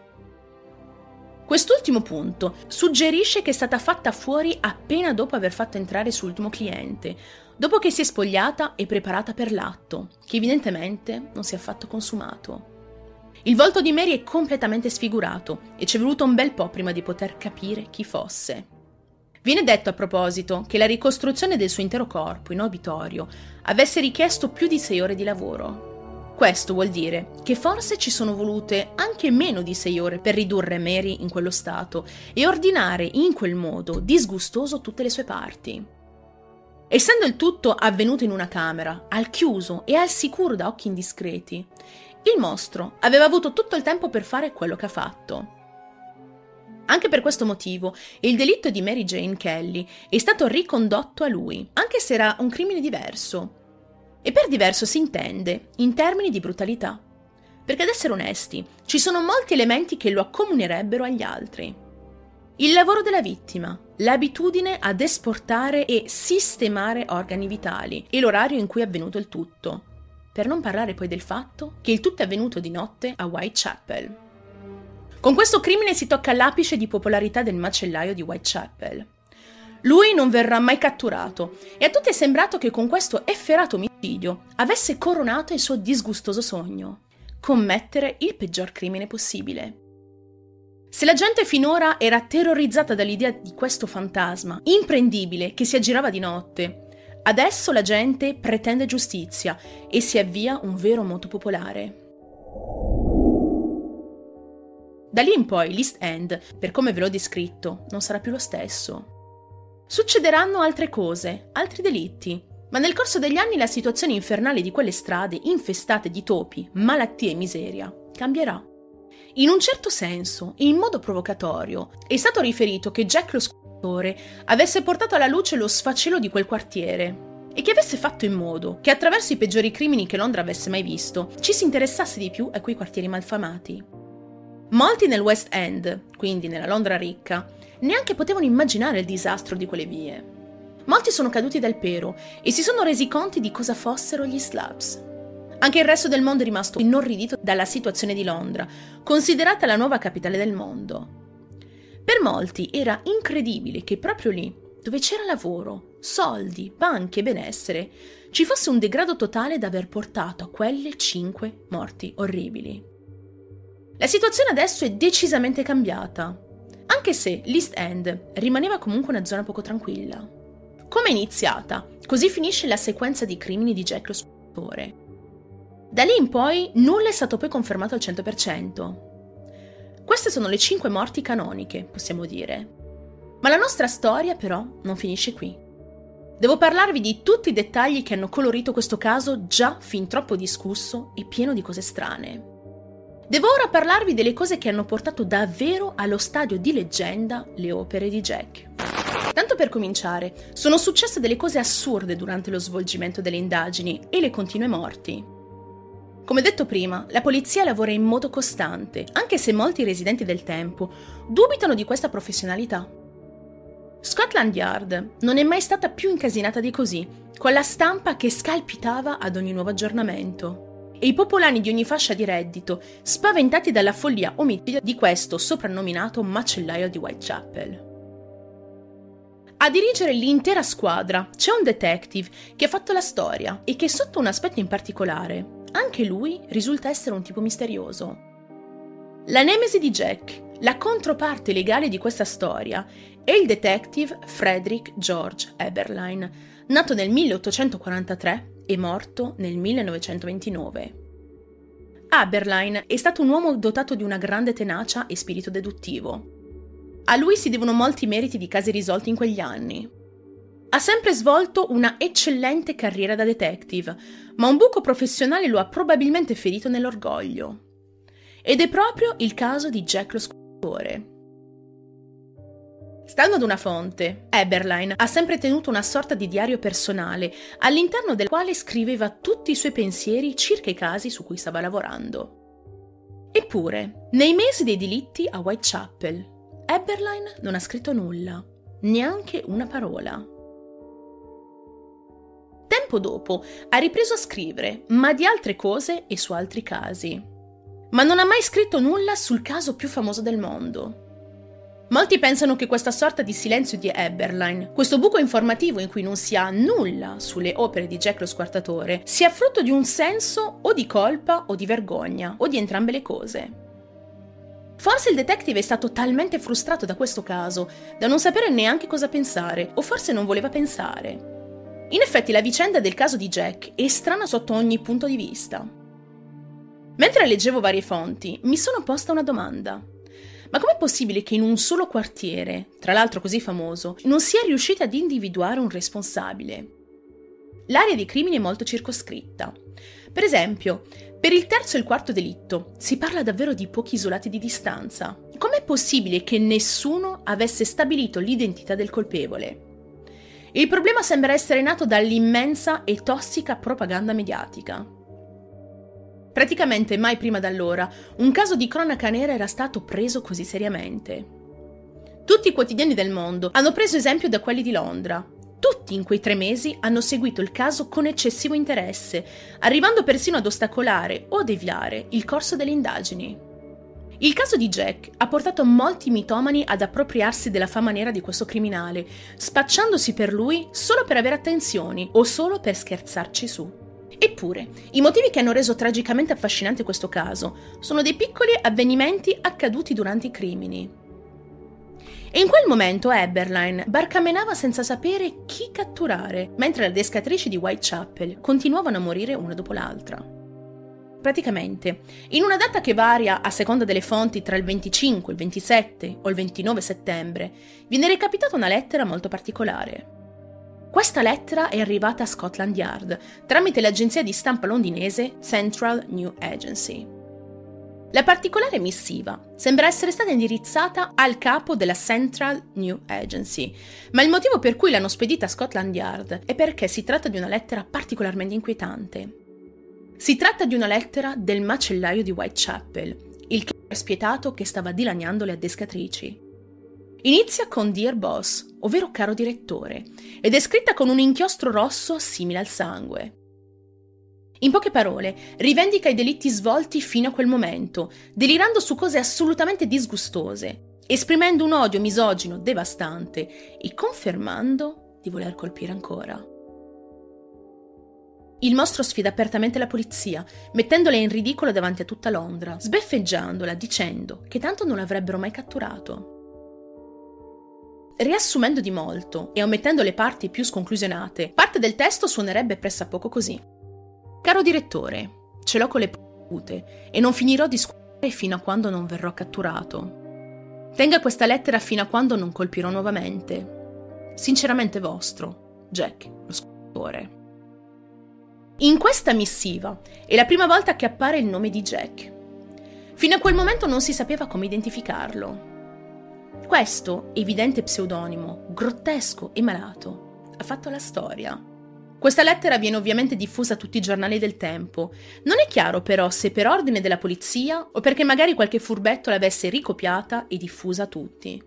Quest'ultimo punto suggerisce che è stata fatta fuori appena dopo aver fatto entrare sull'ultimo cliente, dopo che si è spogliata e preparata per l'atto, che evidentemente non si è affatto consumato. Il volto di Mary è completamente sfigurato e ci è voluto un bel po' prima di poter capire chi fosse. Viene detto a proposito che la ricostruzione del suo intero corpo in obitorio avesse richiesto più di sei ore di lavoro, questo vuol dire che forse ci sono volute anche meno di sei ore per ridurre Mary in quello stato e ordinare in quel modo disgustoso tutte le sue parti. Essendo il tutto avvenuto in una camera, al chiuso e al sicuro da occhi indiscreti, il mostro aveva avuto tutto il tempo per fare quello che ha fatto. Anche per questo motivo, il delitto di Mary Jane Kelly è stato ricondotto a lui, anche se era un crimine diverso, e per diverso si intende in termini di brutalità. Perché ad essere onesti, ci sono molti elementi che lo accomunerebbero agli altri. Il lavoro della vittima, l'abitudine ad esportare e sistemare organi vitali e l'orario in cui è avvenuto il tutto. Per non parlare poi del fatto che il tutto è avvenuto di notte a Whitechapel. Con questo crimine si tocca l'apice di popolarità del macellaio di Whitechapel. Lui non verrà mai catturato e a tutti è sembrato che con questo efferato omicidio avesse coronato il suo disgustoso sogno, commettere il peggior crimine possibile. Se la gente finora era terrorizzata dall'idea di questo fantasma imprendibile che si aggirava di notte, adesso la gente pretende giustizia e si avvia un vero moto popolare. Da lì in poi l'East End, per come ve l'ho descritto, non sarà più lo stesso. Succederanno altre cose, altri delitti, ma nel corso degli anni la situazione infernale di quelle strade infestate di topi, malattie e miseria cambierà. In un certo senso, in modo provocatorio, è stato riferito che Jack lo scultore avesse portato alla luce lo sfacelo di quel quartiere e che avesse fatto in modo che attraverso i peggiori crimini che Londra avesse mai visto ci si interessasse di più a quei quartieri malfamati. Molti nel West End, quindi nella Londra ricca, neanche potevano immaginare il disastro di quelle vie. Molti sono caduti dal pero e si sono resi conti di cosa fossero gli slabs. Anche il resto del mondo è rimasto inorridito dalla situazione di Londra, considerata la nuova capitale del mondo. Per molti era incredibile che proprio lì, dove c'era lavoro, soldi, banche e benessere, ci fosse un degrado totale da aver portato a quelle cinque morti orribili. La situazione adesso è decisamente cambiata anche se l'East End rimaneva comunque una zona poco tranquilla. Come è iniziata? Così finisce la sequenza di crimini di Jack lo Sputore. Da lì in poi nulla è stato poi confermato al 100%. Queste sono le 5 morti canoniche, possiamo dire. Ma la nostra storia però non finisce qui. Devo parlarvi di tutti i dettagli che hanno colorito questo caso già fin troppo discusso e pieno di cose strane. Devo ora parlarvi delle cose che hanno portato davvero allo stadio di leggenda le opere di Jack. Tanto per cominciare, sono successe delle cose assurde durante lo svolgimento delle indagini e le continue morti. Come detto prima, la polizia lavora in modo costante, anche se molti residenti del tempo dubitano di questa professionalità. Scotland Yard non è mai stata più incasinata di così, con la stampa che scalpitava ad ogni nuovo aggiornamento. E i popolani di ogni fascia di reddito, spaventati dalla follia omitida di questo soprannominato macellaio di Whitechapel. A dirigere l'intera squadra c'è un detective che ha fatto la storia e che sotto un aspetto in particolare, anche lui risulta essere un tipo misterioso. La nemesi di Jack, la controparte legale di questa storia, è il detective Frederick George Eberlein, nato nel 1843 e morto nel 1929. Aberline è stato un uomo dotato di una grande tenacia e spirito deduttivo. A lui si devono molti meriti di casi risolti in quegli anni. Ha sempre svolto una eccellente carriera da detective, ma un buco professionale lo ha probabilmente ferito nell'orgoglio. Ed è proprio il caso di Jack lo Squattore. Stando ad una fonte, Eberlein ha sempre tenuto una sorta di diario personale, all'interno del quale scriveva tutti i suoi pensieri circa i casi su cui stava lavorando. Eppure, nei mesi dei delitti a Whitechapel, Eberlein non ha scritto nulla, neanche una parola. Tempo dopo ha ripreso a scrivere, ma di altre cose e su altri casi. Ma non ha mai scritto nulla sul caso più famoso del mondo, Molti pensano che questa sorta di silenzio di Eberlein, questo buco informativo in cui non si ha nulla sulle opere di Jack lo Squartatore, sia frutto di un senso o di colpa o di vergogna, o di entrambe le cose. Forse il detective è stato talmente frustrato da questo caso da non sapere neanche cosa pensare, o forse non voleva pensare. In effetti la vicenda del caso di Jack è strana sotto ogni punto di vista. Mentre leggevo varie fonti, mi sono posta una domanda. Ma com'è possibile che in un solo quartiere, tra l'altro così famoso, non sia riuscita ad individuare un responsabile? L'area di crimine è molto circoscritta. Per esempio, per il terzo e il quarto delitto si parla davvero di pochi isolati di distanza. Com'è possibile che nessuno avesse stabilito l'identità del colpevole? Il problema sembra essere nato dall'immensa e tossica propaganda mediatica. Praticamente mai prima d'allora un caso di cronaca nera era stato preso così seriamente. Tutti i quotidiani del mondo hanno preso esempio da quelli di Londra. Tutti in quei tre mesi hanno seguito il caso con eccessivo interesse, arrivando persino ad ostacolare o deviare il corso delle indagini. Il caso di Jack ha portato molti mitomani ad appropriarsi della fama nera di questo criminale, spacciandosi per lui solo per avere attenzioni o solo per scherzarci su. Eppure, i motivi che hanno reso tragicamente affascinante questo caso sono dei piccoli avvenimenti accaduti durante i crimini. E in quel momento Eberlein barcamenava senza sapere chi catturare, mentre le adescatrici di Whitechapel continuavano a morire una dopo l'altra. Praticamente, in una data che varia a seconda delle fonti tra il 25, il 27 o il 29 settembre, viene recapitata una lettera molto particolare. Questa lettera è arrivata a Scotland Yard tramite l'agenzia di stampa londinese Central New Agency. La particolare missiva sembra essere stata indirizzata al capo della Central New Agency, ma il motivo per cui l'hanno spedita a Scotland Yard è perché si tratta di una lettera particolarmente inquietante. Si tratta di una lettera del macellaio di Whitechapel, il killer spietato che stava dilaniando le addescatrici. Inizia con Dear Boss, ovvero caro direttore, ed è scritta con un inchiostro rosso simile al sangue. In poche parole, rivendica i delitti svolti fino a quel momento, delirando su cose assolutamente disgustose, esprimendo un odio misogino devastante e confermando di voler colpire ancora. Il mostro sfida apertamente la polizia, mettendola in ridicolo davanti a tutta Londra, sbeffeggiandola dicendo che tanto non l'avrebbero mai catturato. Riassumendo di molto e omettendo le parti più sconclusionate, parte del testo suonerebbe pressappoco così. Caro direttore, ce l'ho con le pute e non finirò di scuotere fino a quando non verrò catturato. Tenga questa lettera fino a quando non colpirò nuovamente. Sinceramente vostro, Jack, lo scultore. In questa missiva è la prima volta che appare il nome di Jack. Fino a quel momento non si sapeva come identificarlo. Questo evidente pseudonimo, grottesco e malato, ha fatto la storia. Questa lettera viene ovviamente diffusa a tutti i giornali del tempo. Non è chiaro però se per ordine della polizia o perché magari qualche furbetto l'avesse ricopiata e diffusa a tutti.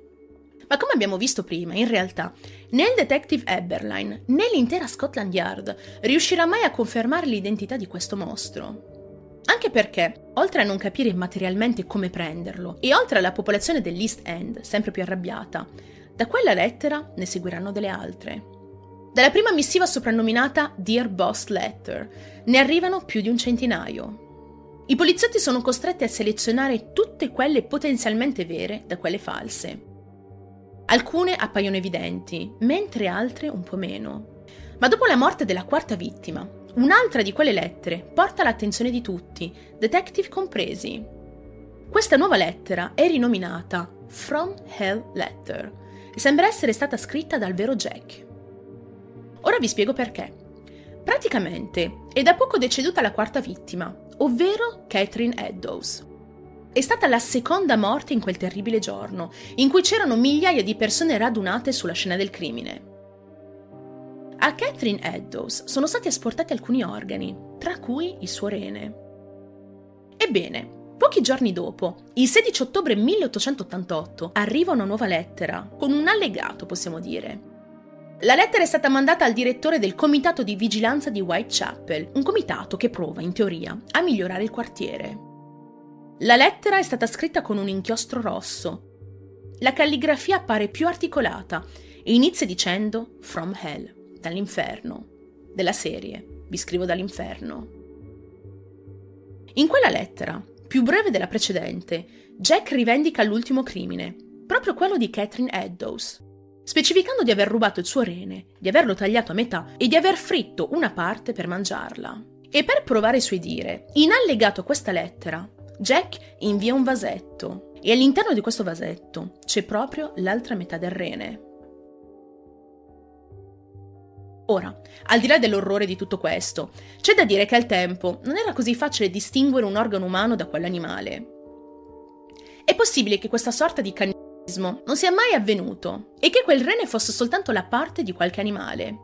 Ma come abbiamo visto prima, in realtà, né il detective Eberline né l'intera Scotland Yard riuscirà mai a confermare l'identità di questo mostro. Anche perché, oltre a non capire materialmente come prenderlo, e oltre alla popolazione dell'East End, sempre più arrabbiata, da quella lettera ne seguiranno delle altre. Dalla prima missiva soprannominata Dear Boss Letter ne arrivano più di un centinaio. I poliziotti sono costretti a selezionare tutte quelle potenzialmente vere da quelle false. Alcune appaiono evidenti, mentre altre un po' meno. Ma dopo la morte della quarta vittima, un'altra di quelle lettere porta l'attenzione di tutti, detective compresi. Questa nuova lettera è rinominata From Hell Letter e sembra essere stata scritta dal vero Jack. Ora vi spiego perché. Praticamente è da poco deceduta la quarta vittima, ovvero Catherine Eddowes. È stata la seconda morte in quel terribile giorno, in cui c'erano migliaia di persone radunate sulla scena del crimine. A Catherine Eddowes sono stati asportati alcuni organi, tra cui il suo rene. Ebbene, pochi giorni dopo, il 16 ottobre 1888, arriva una nuova lettera, con un allegato possiamo dire, la lettera è stata mandata al direttore del comitato di vigilanza di Whitechapel, un comitato che prova, in teoria, a migliorare il quartiere. La lettera è stata scritta con un inchiostro rosso. La calligrafia appare più articolata e inizia dicendo From Hell, dall'inferno, della serie, vi scrivo dall'inferno. In quella lettera, più breve della precedente, Jack rivendica l'ultimo crimine, proprio quello di Catherine Eddowes specificando di aver rubato il suo rene, di averlo tagliato a metà e di aver fritto una parte per mangiarla. E per provare i suoi dire, in allegato a questa lettera, Jack invia un vasetto e all'interno di questo vasetto c'è proprio l'altra metà del rene. Ora, al di là dell'orrore di tutto questo, c'è da dire che al tempo non era così facile distinguere un organo umano da quell'animale. È possibile che questa sorta di cannibalismo non sia mai avvenuto e che quel rene fosse soltanto la parte di qualche animale.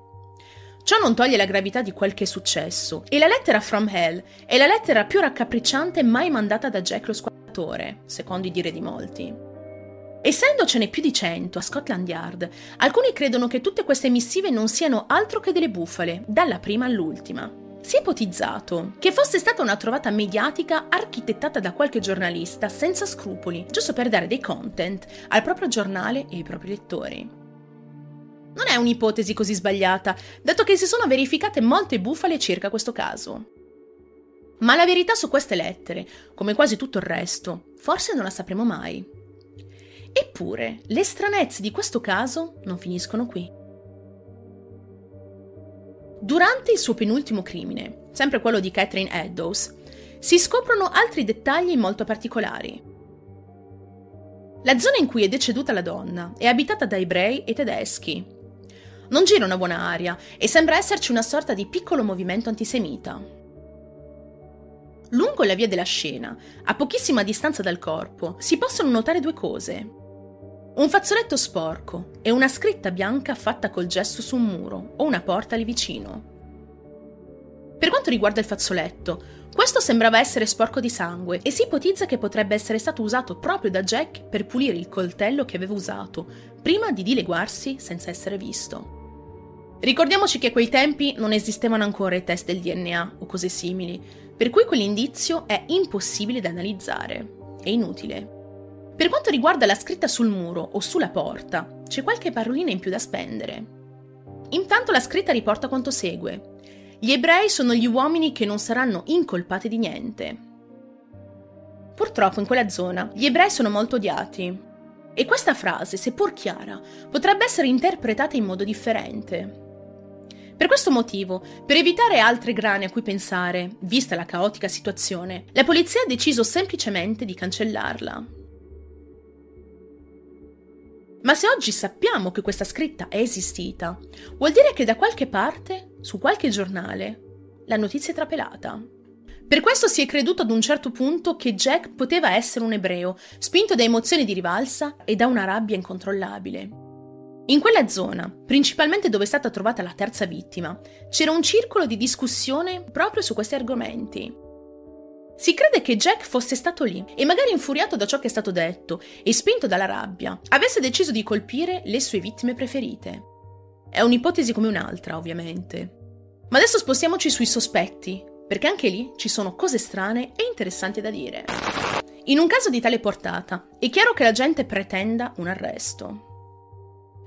Ciò non toglie la gravità di quel che è successo, e la lettera From Hell è la lettera più raccapricciante mai mandata da Jack lo squadratore, secondo i dire di molti. Essendocene più di cento a Scotland Yard, alcuni credono che tutte queste missive non siano altro che delle bufale, dalla prima all'ultima. Si è ipotizzato che fosse stata una trovata mediatica architettata da qualche giornalista senza scrupoli, giusto per dare dei content al proprio giornale e ai propri lettori. Non è un'ipotesi così sbagliata, dato che si sono verificate molte bufale circa questo caso. Ma la verità su queste lettere, come quasi tutto il resto, forse non la sapremo mai. Eppure, le stranezze di questo caso non finiscono qui. Durante il suo penultimo crimine, sempre quello di Catherine Eddowes, si scoprono altri dettagli molto particolari. La zona in cui è deceduta la donna è abitata da ebrei e tedeschi. Non gira una buona aria e sembra esserci una sorta di piccolo movimento antisemita. Lungo la via della scena, a pochissima distanza dal corpo, si possono notare due cose. Un fazzoletto sporco e una scritta bianca fatta col gesso su un muro o una porta lì vicino. Per quanto riguarda il fazzoletto, questo sembrava essere sporco di sangue e si ipotizza che potrebbe essere stato usato proprio da Jack per pulire il coltello che aveva usato, prima di dileguarsi senza essere visto. Ricordiamoci che a quei tempi non esistevano ancora i test del DNA o cose simili, per cui quell'indizio è impossibile da analizzare. È inutile. Per quanto riguarda la scritta sul muro o sulla porta, c'è qualche parolina in più da spendere. Intanto la scritta riporta quanto segue. Gli ebrei sono gli uomini che non saranno incolpati di niente. Purtroppo in quella zona gli ebrei sono molto odiati. E questa frase, seppur chiara, potrebbe essere interpretata in modo differente. Per questo motivo, per evitare altre grane a cui pensare, vista la caotica situazione, la polizia ha deciso semplicemente di cancellarla. Ma se oggi sappiamo che questa scritta è esistita, vuol dire che da qualche parte, su qualche giornale, la notizia è trapelata. Per questo si è creduto ad un certo punto che Jack poteva essere un ebreo, spinto da emozioni di rivalsa e da una rabbia incontrollabile. In quella zona, principalmente dove è stata trovata la terza vittima, c'era un circolo di discussione proprio su questi argomenti. Si crede che Jack fosse stato lì e magari infuriato da ciò che è stato detto e spinto dalla rabbia, avesse deciso di colpire le sue vittime preferite. È un'ipotesi come un'altra, ovviamente. Ma adesso spostiamoci sui sospetti, perché anche lì ci sono cose strane e interessanti da dire. In un caso di tale portata, è chiaro che la gente pretenda un arresto.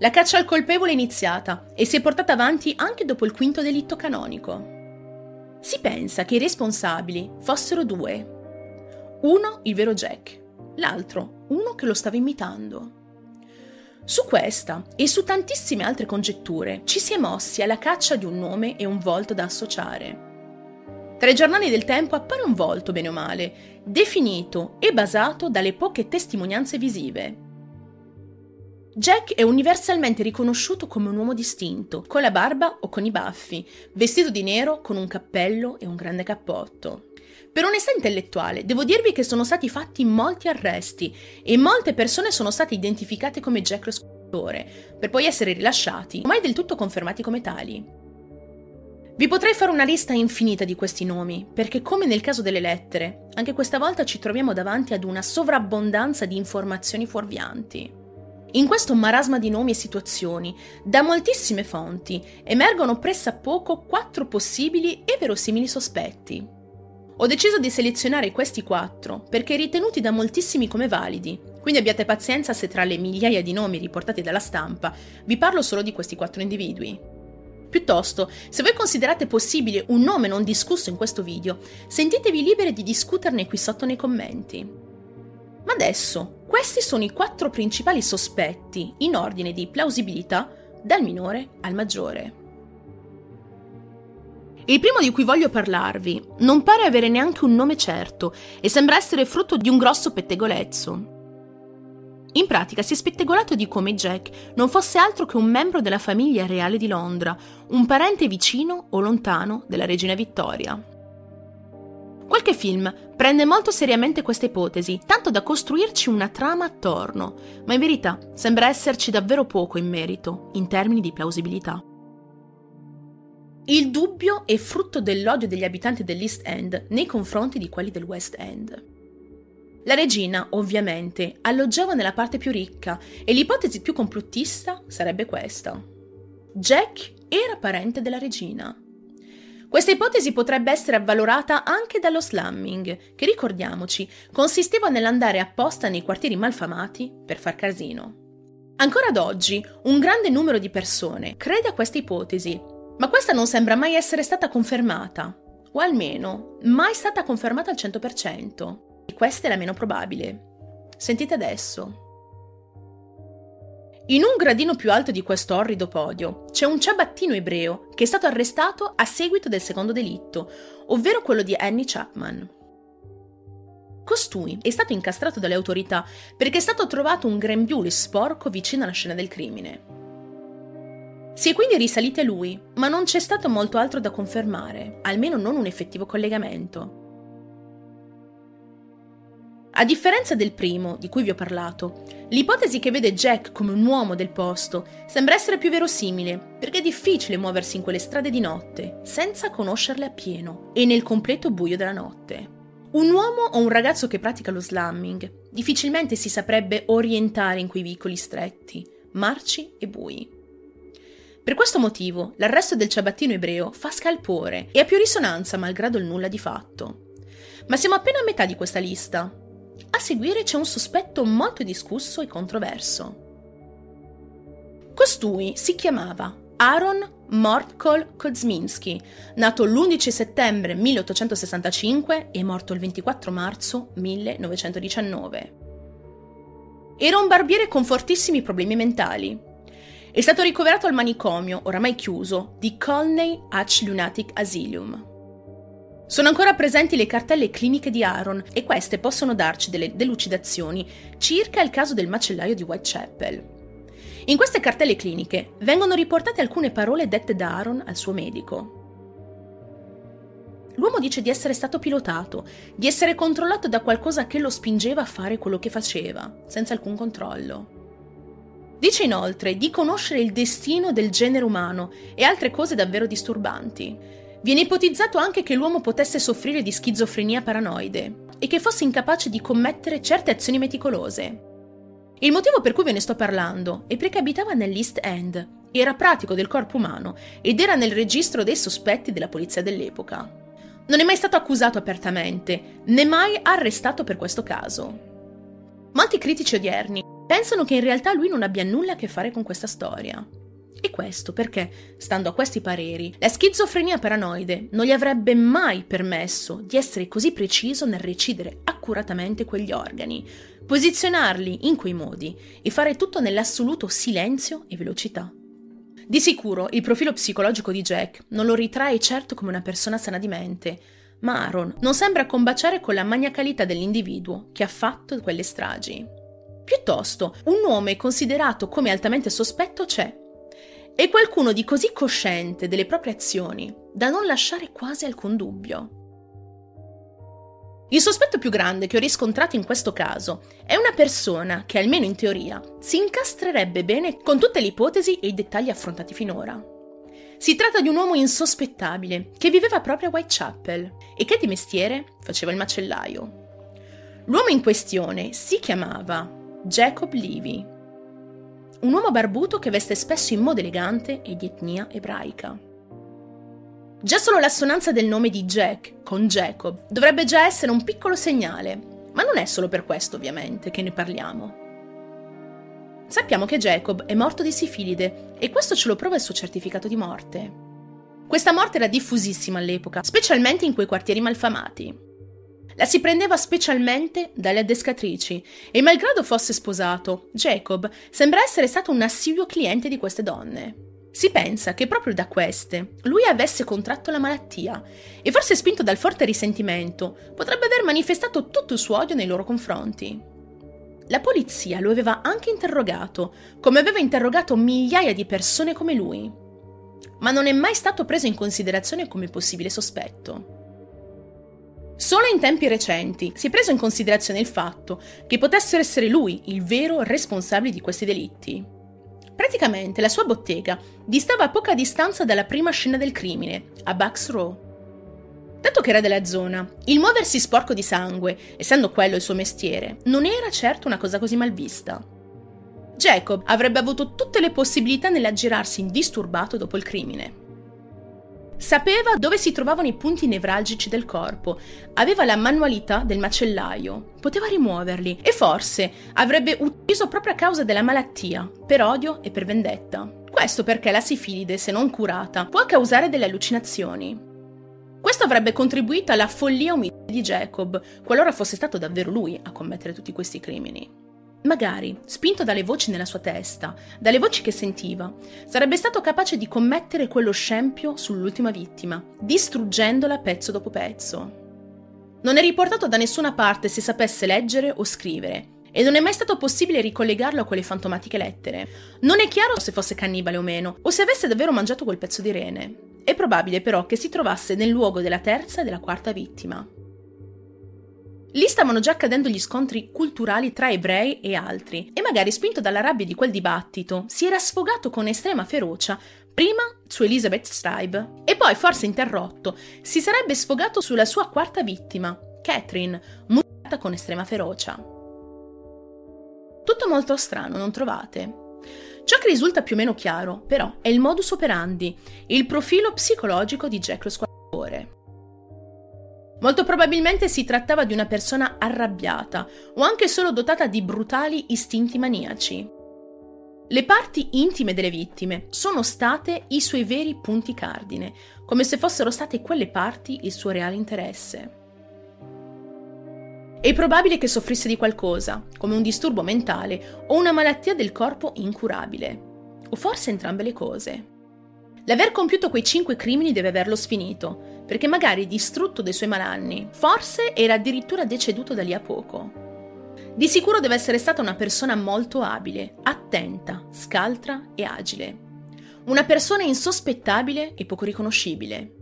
La caccia al colpevole è iniziata e si è portata avanti anche dopo il quinto delitto canonico. Si pensa che i responsabili fossero due. Uno il vero Jack, l'altro uno che lo stava imitando. Su questa e su tantissime altre congetture ci si è mossi alla caccia di un nome e un volto da associare. Tra i giornali del tempo appare un volto, bene o male, definito e basato dalle poche testimonianze visive. Jack è universalmente riconosciuto come un uomo distinto, con la barba o con i baffi, vestito di nero con un cappello e un grande cappotto. Per onestà intellettuale, devo dirvi che sono stati fatti molti arresti e molte persone sono state identificate come Jack lo scrittore, per poi essere rilasciati, mai del tutto confermati come tali. Vi potrei fare una lista infinita di questi nomi, perché come nel caso delle lettere, anche questa volta ci troviamo davanti ad una sovrabbondanza di informazioni fuorvianti. In questo marasma di nomi e situazioni, da moltissime fonti, emergono pressappoco quattro possibili e verosimili sospetti. Ho deciso di selezionare questi quattro perché ritenuti da moltissimi come validi, quindi abbiate pazienza se tra le migliaia di nomi riportati dalla stampa vi parlo solo di questi quattro individui. Piuttosto, se voi considerate possibile un nome non discusso in questo video, sentitevi liberi di discuterne qui sotto nei commenti. Ma adesso questi sono i quattro principali sospetti in ordine di plausibilità dal minore al maggiore. Il primo di cui voglio parlarvi non pare avere neanche un nome certo e sembra essere frutto di un grosso pettegolezzo. In pratica si è spettegolato di come Jack non fosse altro che un membro della famiglia reale di Londra, un parente vicino o lontano della regina Vittoria. Qualche film prende molto seriamente questa ipotesi, tanto da costruirci una trama attorno, ma in verità sembra esserci davvero poco in merito, in termini di plausibilità. Il dubbio è frutto dell'odio degli abitanti dell'East End nei confronti di quelli del West End. La regina, ovviamente, alloggiava nella parte più ricca e l'ipotesi più complottista sarebbe questa. Jack era parente della regina. Questa ipotesi potrebbe essere avvalorata anche dallo slumming, che ricordiamoci consisteva nell'andare apposta nei quartieri malfamati per far casino. Ancora ad oggi un grande numero di persone crede a questa ipotesi, ma questa non sembra mai essere stata confermata, o almeno mai stata confermata al 100%, e questa è la meno probabile. Sentite adesso. In un gradino più alto di questo orrido podio c'è un ciabattino ebreo che è stato arrestato a seguito del secondo delitto, ovvero quello di Annie Chapman. Costui è stato incastrato dalle autorità perché è stato trovato un grembiule sporco vicino alla scena del crimine. Si è quindi risaliti a lui, ma non c'è stato molto altro da confermare, almeno non un effettivo collegamento. A differenza del primo, di cui vi ho parlato, l'ipotesi che vede Jack come un uomo del posto sembra essere più verosimile, perché è difficile muoversi in quelle strade di notte, senza conoscerle appieno, e nel completo buio della notte. Un uomo o un ragazzo che pratica lo slumming difficilmente si saprebbe orientare in quei vicoli stretti, marci e bui. Per questo motivo, l'arresto del ciabattino ebreo fa scalpore e ha più risonanza malgrado il nulla di fatto. Ma siamo appena a metà di questa lista a seguire c'è un sospetto molto discusso e controverso. Costui si chiamava Aaron Mortkol Kozminski, nato l'11 settembre 1865 e morto il 24 marzo 1919. Era un barbiere con fortissimi problemi mentali. È stato ricoverato al manicomio, oramai chiuso, di Colney Hatch Lunatic Asylum. Sono ancora presenti le cartelle cliniche di Aaron e queste possono darci delle delucidazioni circa il caso del macellaio di Whitechapel. In queste cartelle cliniche vengono riportate alcune parole dette da Aaron al suo medico. L'uomo dice di essere stato pilotato, di essere controllato da qualcosa che lo spingeva a fare quello che faceva, senza alcun controllo. Dice inoltre di conoscere il destino del genere umano e altre cose davvero disturbanti. Viene ipotizzato anche che l'uomo potesse soffrire di schizofrenia paranoide e che fosse incapace di commettere certe azioni meticolose. Il motivo per cui ve ne sto parlando è perché abitava nell'East End, era pratico del corpo umano ed era nel registro dei sospetti della polizia dell'epoca. Non è mai stato accusato apertamente, né mai arrestato per questo caso. Molti critici odierni pensano che in realtà lui non abbia nulla a che fare con questa storia. E questo perché, stando a questi pareri, la schizofrenia paranoide non gli avrebbe mai permesso di essere così preciso nel recidere accuratamente quegli organi, posizionarli in quei modi e fare tutto nell'assoluto silenzio e velocità. Di sicuro il profilo psicologico di Jack non lo ritrae certo come una persona sana di mente, ma Aaron non sembra combaciare con la maniacalità dell'individuo che ha fatto quelle stragi. Piuttosto, un nome considerato come altamente sospetto c'è. È qualcuno di così cosciente delle proprie azioni da non lasciare quasi alcun dubbio. Il sospetto più grande che ho riscontrato in questo caso è una persona che, almeno in teoria, si incastrerebbe bene con tutte le ipotesi e i dettagli affrontati finora. Si tratta di un uomo insospettabile che viveva proprio a Whitechapel e che di mestiere faceva il macellaio. L'uomo in questione si chiamava Jacob Levy, un uomo barbuto che veste spesso in modo elegante e di etnia ebraica. Già solo l'assonanza del nome di Jack con Jacob dovrebbe già essere un piccolo segnale, ma non è solo per questo ovviamente che ne parliamo. Sappiamo che Jacob è morto di sifilide e questo ce lo prova il suo certificato di morte. Questa morte era diffusissima all'epoca, specialmente in quei quartieri malfamati. La si prendeva specialmente dalle addescatrici e malgrado fosse sposato, Jacob sembra essere stato un assiduo cliente di queste donne. Si pensa che proprio da queste lui avesse contratto la malattia e forse spinto dal forte risentimento potrebbe aver manifestato tutto il suo odio nei loro confronti. La polizia lo aveva anche interrogato, come aveva interrogato migliaia di persone come lui, ma non è mai stato preso in considerazione come possibile sospetto. Solo in tempi recenti si è preso in considerazione il fatto che potesse essere lui il vero responsabile di questi delitti. Praticamente la sua bottega distava a poca distanza dalla prima scena del crimine, a Bucks Row. Dato che era della zona, il muoversi sporco di sangue, essendo quello il suo mestiere, non era certo una cosa così mal vista. Jacob avrebbe avuto tutte le possibilità nell'aggirarsi indisturbato dopo il crimine. Sapeva dove si trovavano i punti nevralgici del corpo, aveva la manualità del macellaio, poteva rimuoverli e forse avrebbe ucciso proprio a causa della malattia, per odio e per vendetta. Questo perché la sifilide, se non curata, può causare delle allucinazioni. Questo avrebbe contribuito alla follia umile di Jacob, qualora fosse stato davvero lui a commettere tutti questi crimini. Magari, spinto dalle voci nella sua testa, dalle voci che sentiva, sarebbe stato capace di commettere quello scempio sull'ultima vittima, distruggendola pezzo dopo pezzo. Non è riportato da nessuna parte se sapesse leggere o scrivere, e non è mai stato possibile ricollegarlo a quelle fantomatiche lettere. Non è chiaro se fosse cannibale o meno, o se avesse davvero mangiato quel pezzo di rene. È probabile però che si trovasse nel luogo della terza e della quarta vittima. Lì stavano già accadendo gli scontri culturali tra ebrei e altri, e magari spinto dalla rabbia di quel dibattito, si era sfogato con estrema ferocia prima su Elizabeth Stribe e poi, forse interrotto, si sarebbe sfogato sulla sua quarta vittima, Catherine, mutata con estrema ferocia. Tutto molto strano, non trovate? Ciò che risulta più o meno chiaro, però, è il modus operandi, il profilo psicologico di Jack lo Squadratore. Molto probabilmente si trattava di una persona arrabbiata o anche solo dotata di brutali istinti maniaci. Le parti intime delle vittime sono state i suoi veri punti cardine, come se fossero state quelle parti il suo reale interesse. È probabile che soffrisse di qualcosa, come un disturbo mentale o una malattia del corpo incurabile, o forse entrambe le cose. L'aver compiuto quei cinque crimini deve averlo sfinito, perché magari distrutto dei suoi malanni, forse era addirittura deceduto da lì a poco. Di sicuro deve essere stata una persona molto abile, attenta, scaltra e agile. Una persona insospettabile e poco riconoscibile.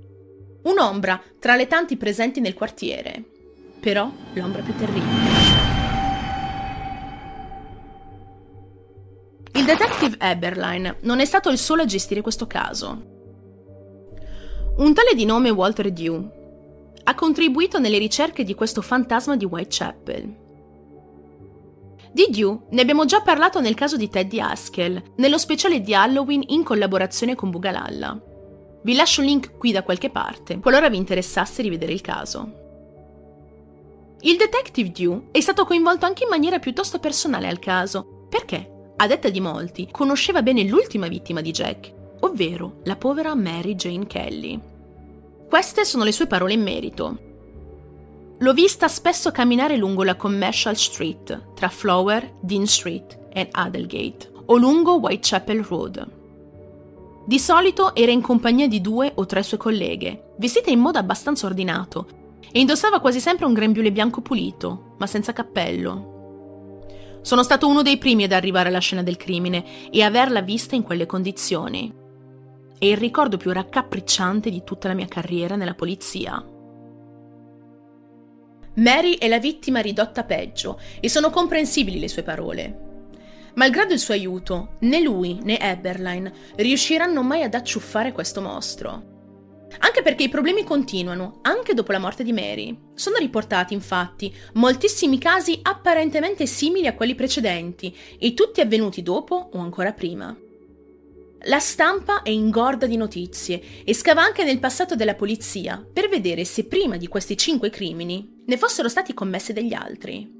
Un'ombra tra le tanti presenti nel quartiere. Però l'ombra più terribile. Il detective Eberline non è stato il solo a gestire questo caso. Un tale di nome Walter Dew ha contribuito nelle ricerche di questo fantasma di Whitechapel. Di Dew ne abbiamo già parlato nel caso di Teddy Haskell, nello speciale di Halloween in collaborazione con Bugalalla. Vi lascio il link qui da qualche parte, qualora vi interessasse rivedere il caso. Il detective Dew è stato coinvolto anche in maniera piuttosto personale al caso, perché a detta di molti, conosceva bene l'ultima vittima di Jack, ovvero la povera Mary Jane Kelly. Queste sono le sue parole in merito. L'ho vista spesso camminare lungo la Commercial Street, tra Flower, Dean Street e Adelgate, o lungo Whitechapel Road. Di solito era in compagnia di due o tre sue colleghe, vestite in modo abbastanza ordinato, e indossava quasi sempre un grembiule bianco pulito, ma senza cappello, sono stato uno dei primi ad arrivare alla scena del crimine e averla vista in quelle condizioni. È il ricordo più raccapricciante di tutta la mia carriera nella polizia. Mary è la vittima ridotta peggio e sono comprensibili le sue parole. Malgrado il suo aiuto, né lui né Eberline riusciranno mai ad acciuffare questo mostro. Anche perché i problemi continuano, anche dopo la morte di Mary. Sono riportati, infatti, moltissimi casi apparentemente simili a quelli precedenti, e tutti avvenuti dopo o ancora prima. La stampa è ingorda di notizie e scava anche nel passato della polizia per vedere se prima di questi cinque crimini ne fossero stati commessi degli altri.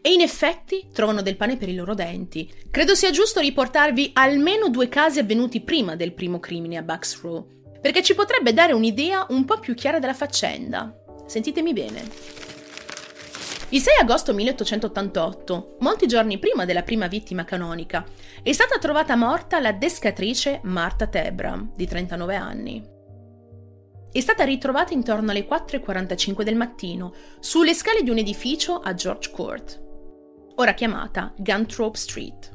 E in effetti trovano del pane per i loro denti. Credo sia giusto riportarvi almeno due casi avvenuti prima del primo crimine a Bucks Row, perché ci potrebbe dare un'idea un po' più chiara della faccenda. Sentitemi bene. Il 6 agosto 1888, molti giorni prima della prima vittima canonica, è stata trovata morta la descatrice Martha Tebram, di 39 anni. È stata ritrovata intorno alle 4.45 del mattino, sulle scale di un edificio a George Court, ora chiamata Gunthorpe Street.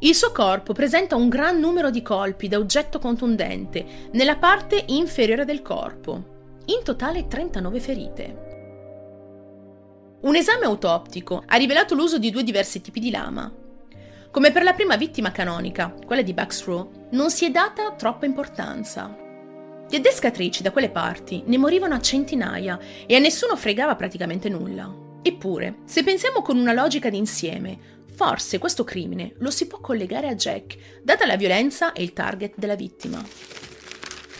Il suo corpo presenta un gran numero di colpi da oggetto contundente nella parte inferiore del corpo, in totale 39 ferite. Un esame autoptico ha rivelato l'uso di due diversi tipi di lama. Come per la prima vittima canonica, quella di Bucksrow, non si è data troppa importanza. Di adescatrici da quelle parti ne morivano a centinaia e a nessuno fregava praticamente nulla. Eppure, se pensiamo con una logica d'insieme, Forse questo crimine lo si può collegare a Jack, data la violenza e il target della vittima.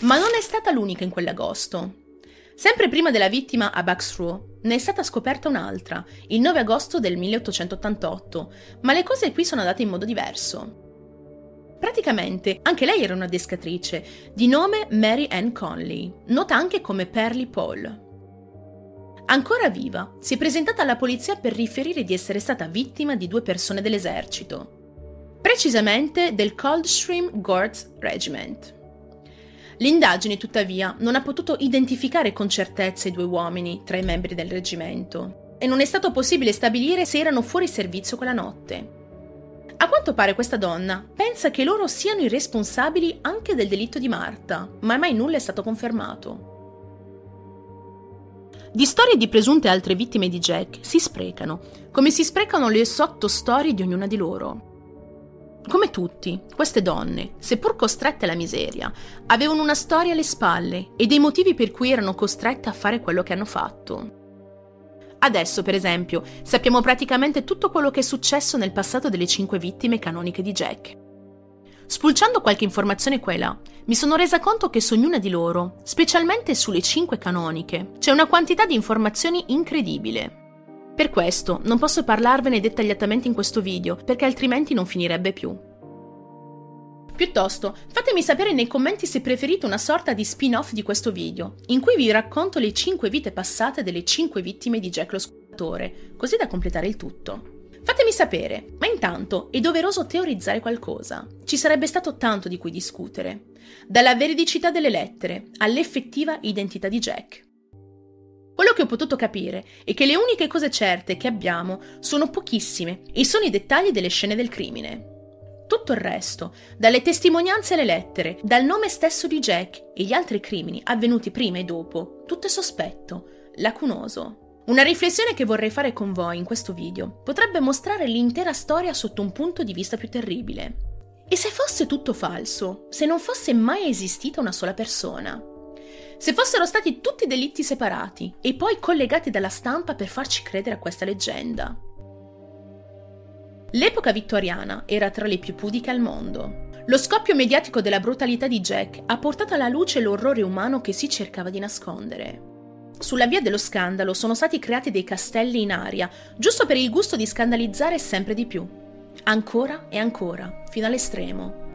Ma non è stata l'unica in quell'agosto. Sempre prima della vittima a Bucksrow ne è stata scoperta un'altra, il 9 agosto del 1888, ma le cose qui sono andate in modo diverso. Praticamente anche lei era una descatrice, di nome Mary Ann Conley, nota anche come Pearly Paul. Ancora viva, si è presentata alla polizia per riferire di essere stata vittima di due persone dell'esercito, precisamente del Coldstream Guards Regiment. L'indagine, tuttavia, non ha potuto identificare con certezza i due uomini tra i membri del reggimento e non è stato possibile stabilire se erano fuori servizio quella notte. A quanto pare questa donna pensa che loro siano i responsabili anche del delitto di Marta, ma mai nulla è stato confermato. Di storie di presunte altre vittime di Jack si sprecano, come si sprecano le sottostorie di ognuna di loro. Come tutti, queste donne, seppur costrette alla miseria, avevano una storia alle spalle e dei motivi per cui erano costrette a fare quello che hanno fatto. Adesso, per esempio, sappiamo praticamente tutto quello che è successo nel passato delle cinque vittime canoniche di Jack. Spulciando qualche informazione qua e là, mi sono resa conto che su ognuna di loro, specialmente sulle cinque canoniche, c'è una quantità di informazioni incredibile. Per questo non posso parlarvene dettagliatamente in questo video, perché altrimenti non finirebbe più. Piuttosto, fatemi sapere nei commenti se preferite una sorta di spin-off di questo video, in cui vi racconto le 5 vite passate delle 5 vittime di Jack lo Scudatore, così da completare il tutto. Fatemi sapere, ma intanto è doveroso teorizzare qualcosa. Ci sarebbe stato tanto di cui discutere, dalla veridicità delle lettere all'effettiva identità di Jack. Quello che ho potuto capire è che le uniche cose certe che abbiamo sono pochissime e sono i dettagli delle scene del crimine. Tutto il resto, dalle testimonianze alle lettere, dal nome stesso di Jack e gli altri crimini avvenuti prima e dopo, tutto è sospetto, lacunoso. Una riflessione che vorrei fare con voi in questo video potrebbe mostrare l'intera storia sotto un punto di vista più terribile. E se fosse tutto falso? Se non fosse mai esistita una sola persona? Se fossero stati tutti delitti separati e poi collegati dalla stampa per farci credere a questa leggenda? L'epoca vittoriana era tra le più pudiche al mondo. Lo scoppio mediatico della brutalità di Jack ha portato alla luce l'orrore umano che si cercava di nascondere. Sulla via dello scandalo sono stati creati dei castelli in aria, giusto per il gusto di scandalizzare sempre di più. Ancora e ancora, fino all'estremo.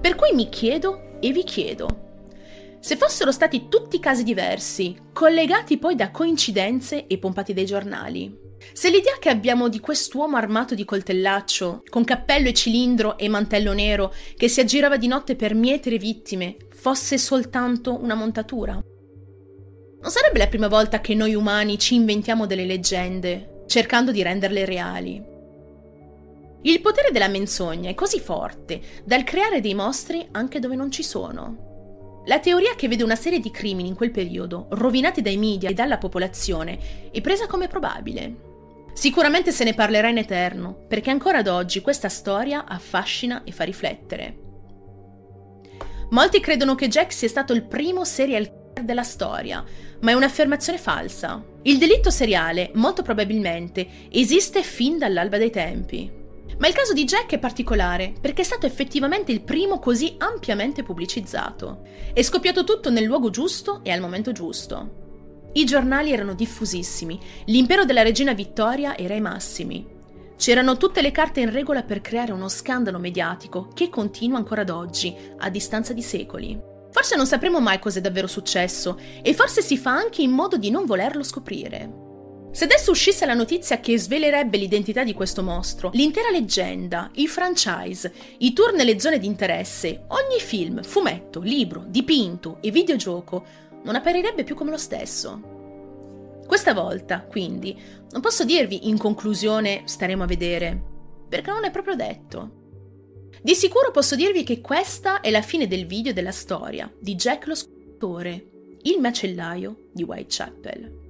Per cui mi chiedo e vi chiedo, se fossero stati tutti casi diversi, collegati poi da coincidenze e pompati dai giornali, se l'idea che abbiamo di quest'uomo armato di coltellaccio, con cappello e cilindro e mantello nero, che si aggirava di notte per mietere vittime, fosse soltanto una montatura? Non sarebbe la prima volta che noi umani ci inventiamo delle leggende, cercando di renderle reali. Il potere della menzogna è così forte dal creare dei mostri anche dove non ci sono. La teoria che vede una serie di crimini in quel periodo, rovinati dai media e dalla popolazione, è presa come probabile. Sicuramente se ne parlerà in eterno, perché ancora ad oggi questa storia affascina e fa riflettere. Molti credono che Jack sia stato il primo serial killer della storia, ma è un'affermazione falsa. Il delitto seriale, molto probabilmente, esiste fin dall'alba dei tempi. Ma il caso di Jack è particolare perché è stato effettivamente il primo così ampiamente pubblicizzato. È scoppiato tutto nel luogo giusto e al momento giusto. I giornali erano diffusissimi, l'impero della regina Vittoria era ai massimi. C'erano tutte le carte in regola per creare uno scandalo mediatico che continua ancora ad oggi, a distanza di secoli. Forse non sapremo mai cos'è davvero successo e forse si fa anche in modo di non volerlo scoprire. Se adesso uscisse la notizia che svelerebbe l'identità di questo mostro, l'intera leggenda, i franchise, i tour nelle zone di interesse, ogni film, fumetto, libro, dipinto e videogioco non apparirebbe più come lo stesso. Questa volta, quindi, non posso dirvi in conclusione staremo a vedere, perché non è proprio detto. Di sicuro posso dirvi che questa è la fine del video della storia di Jack lo scultore, il macellaio di Whitechapel.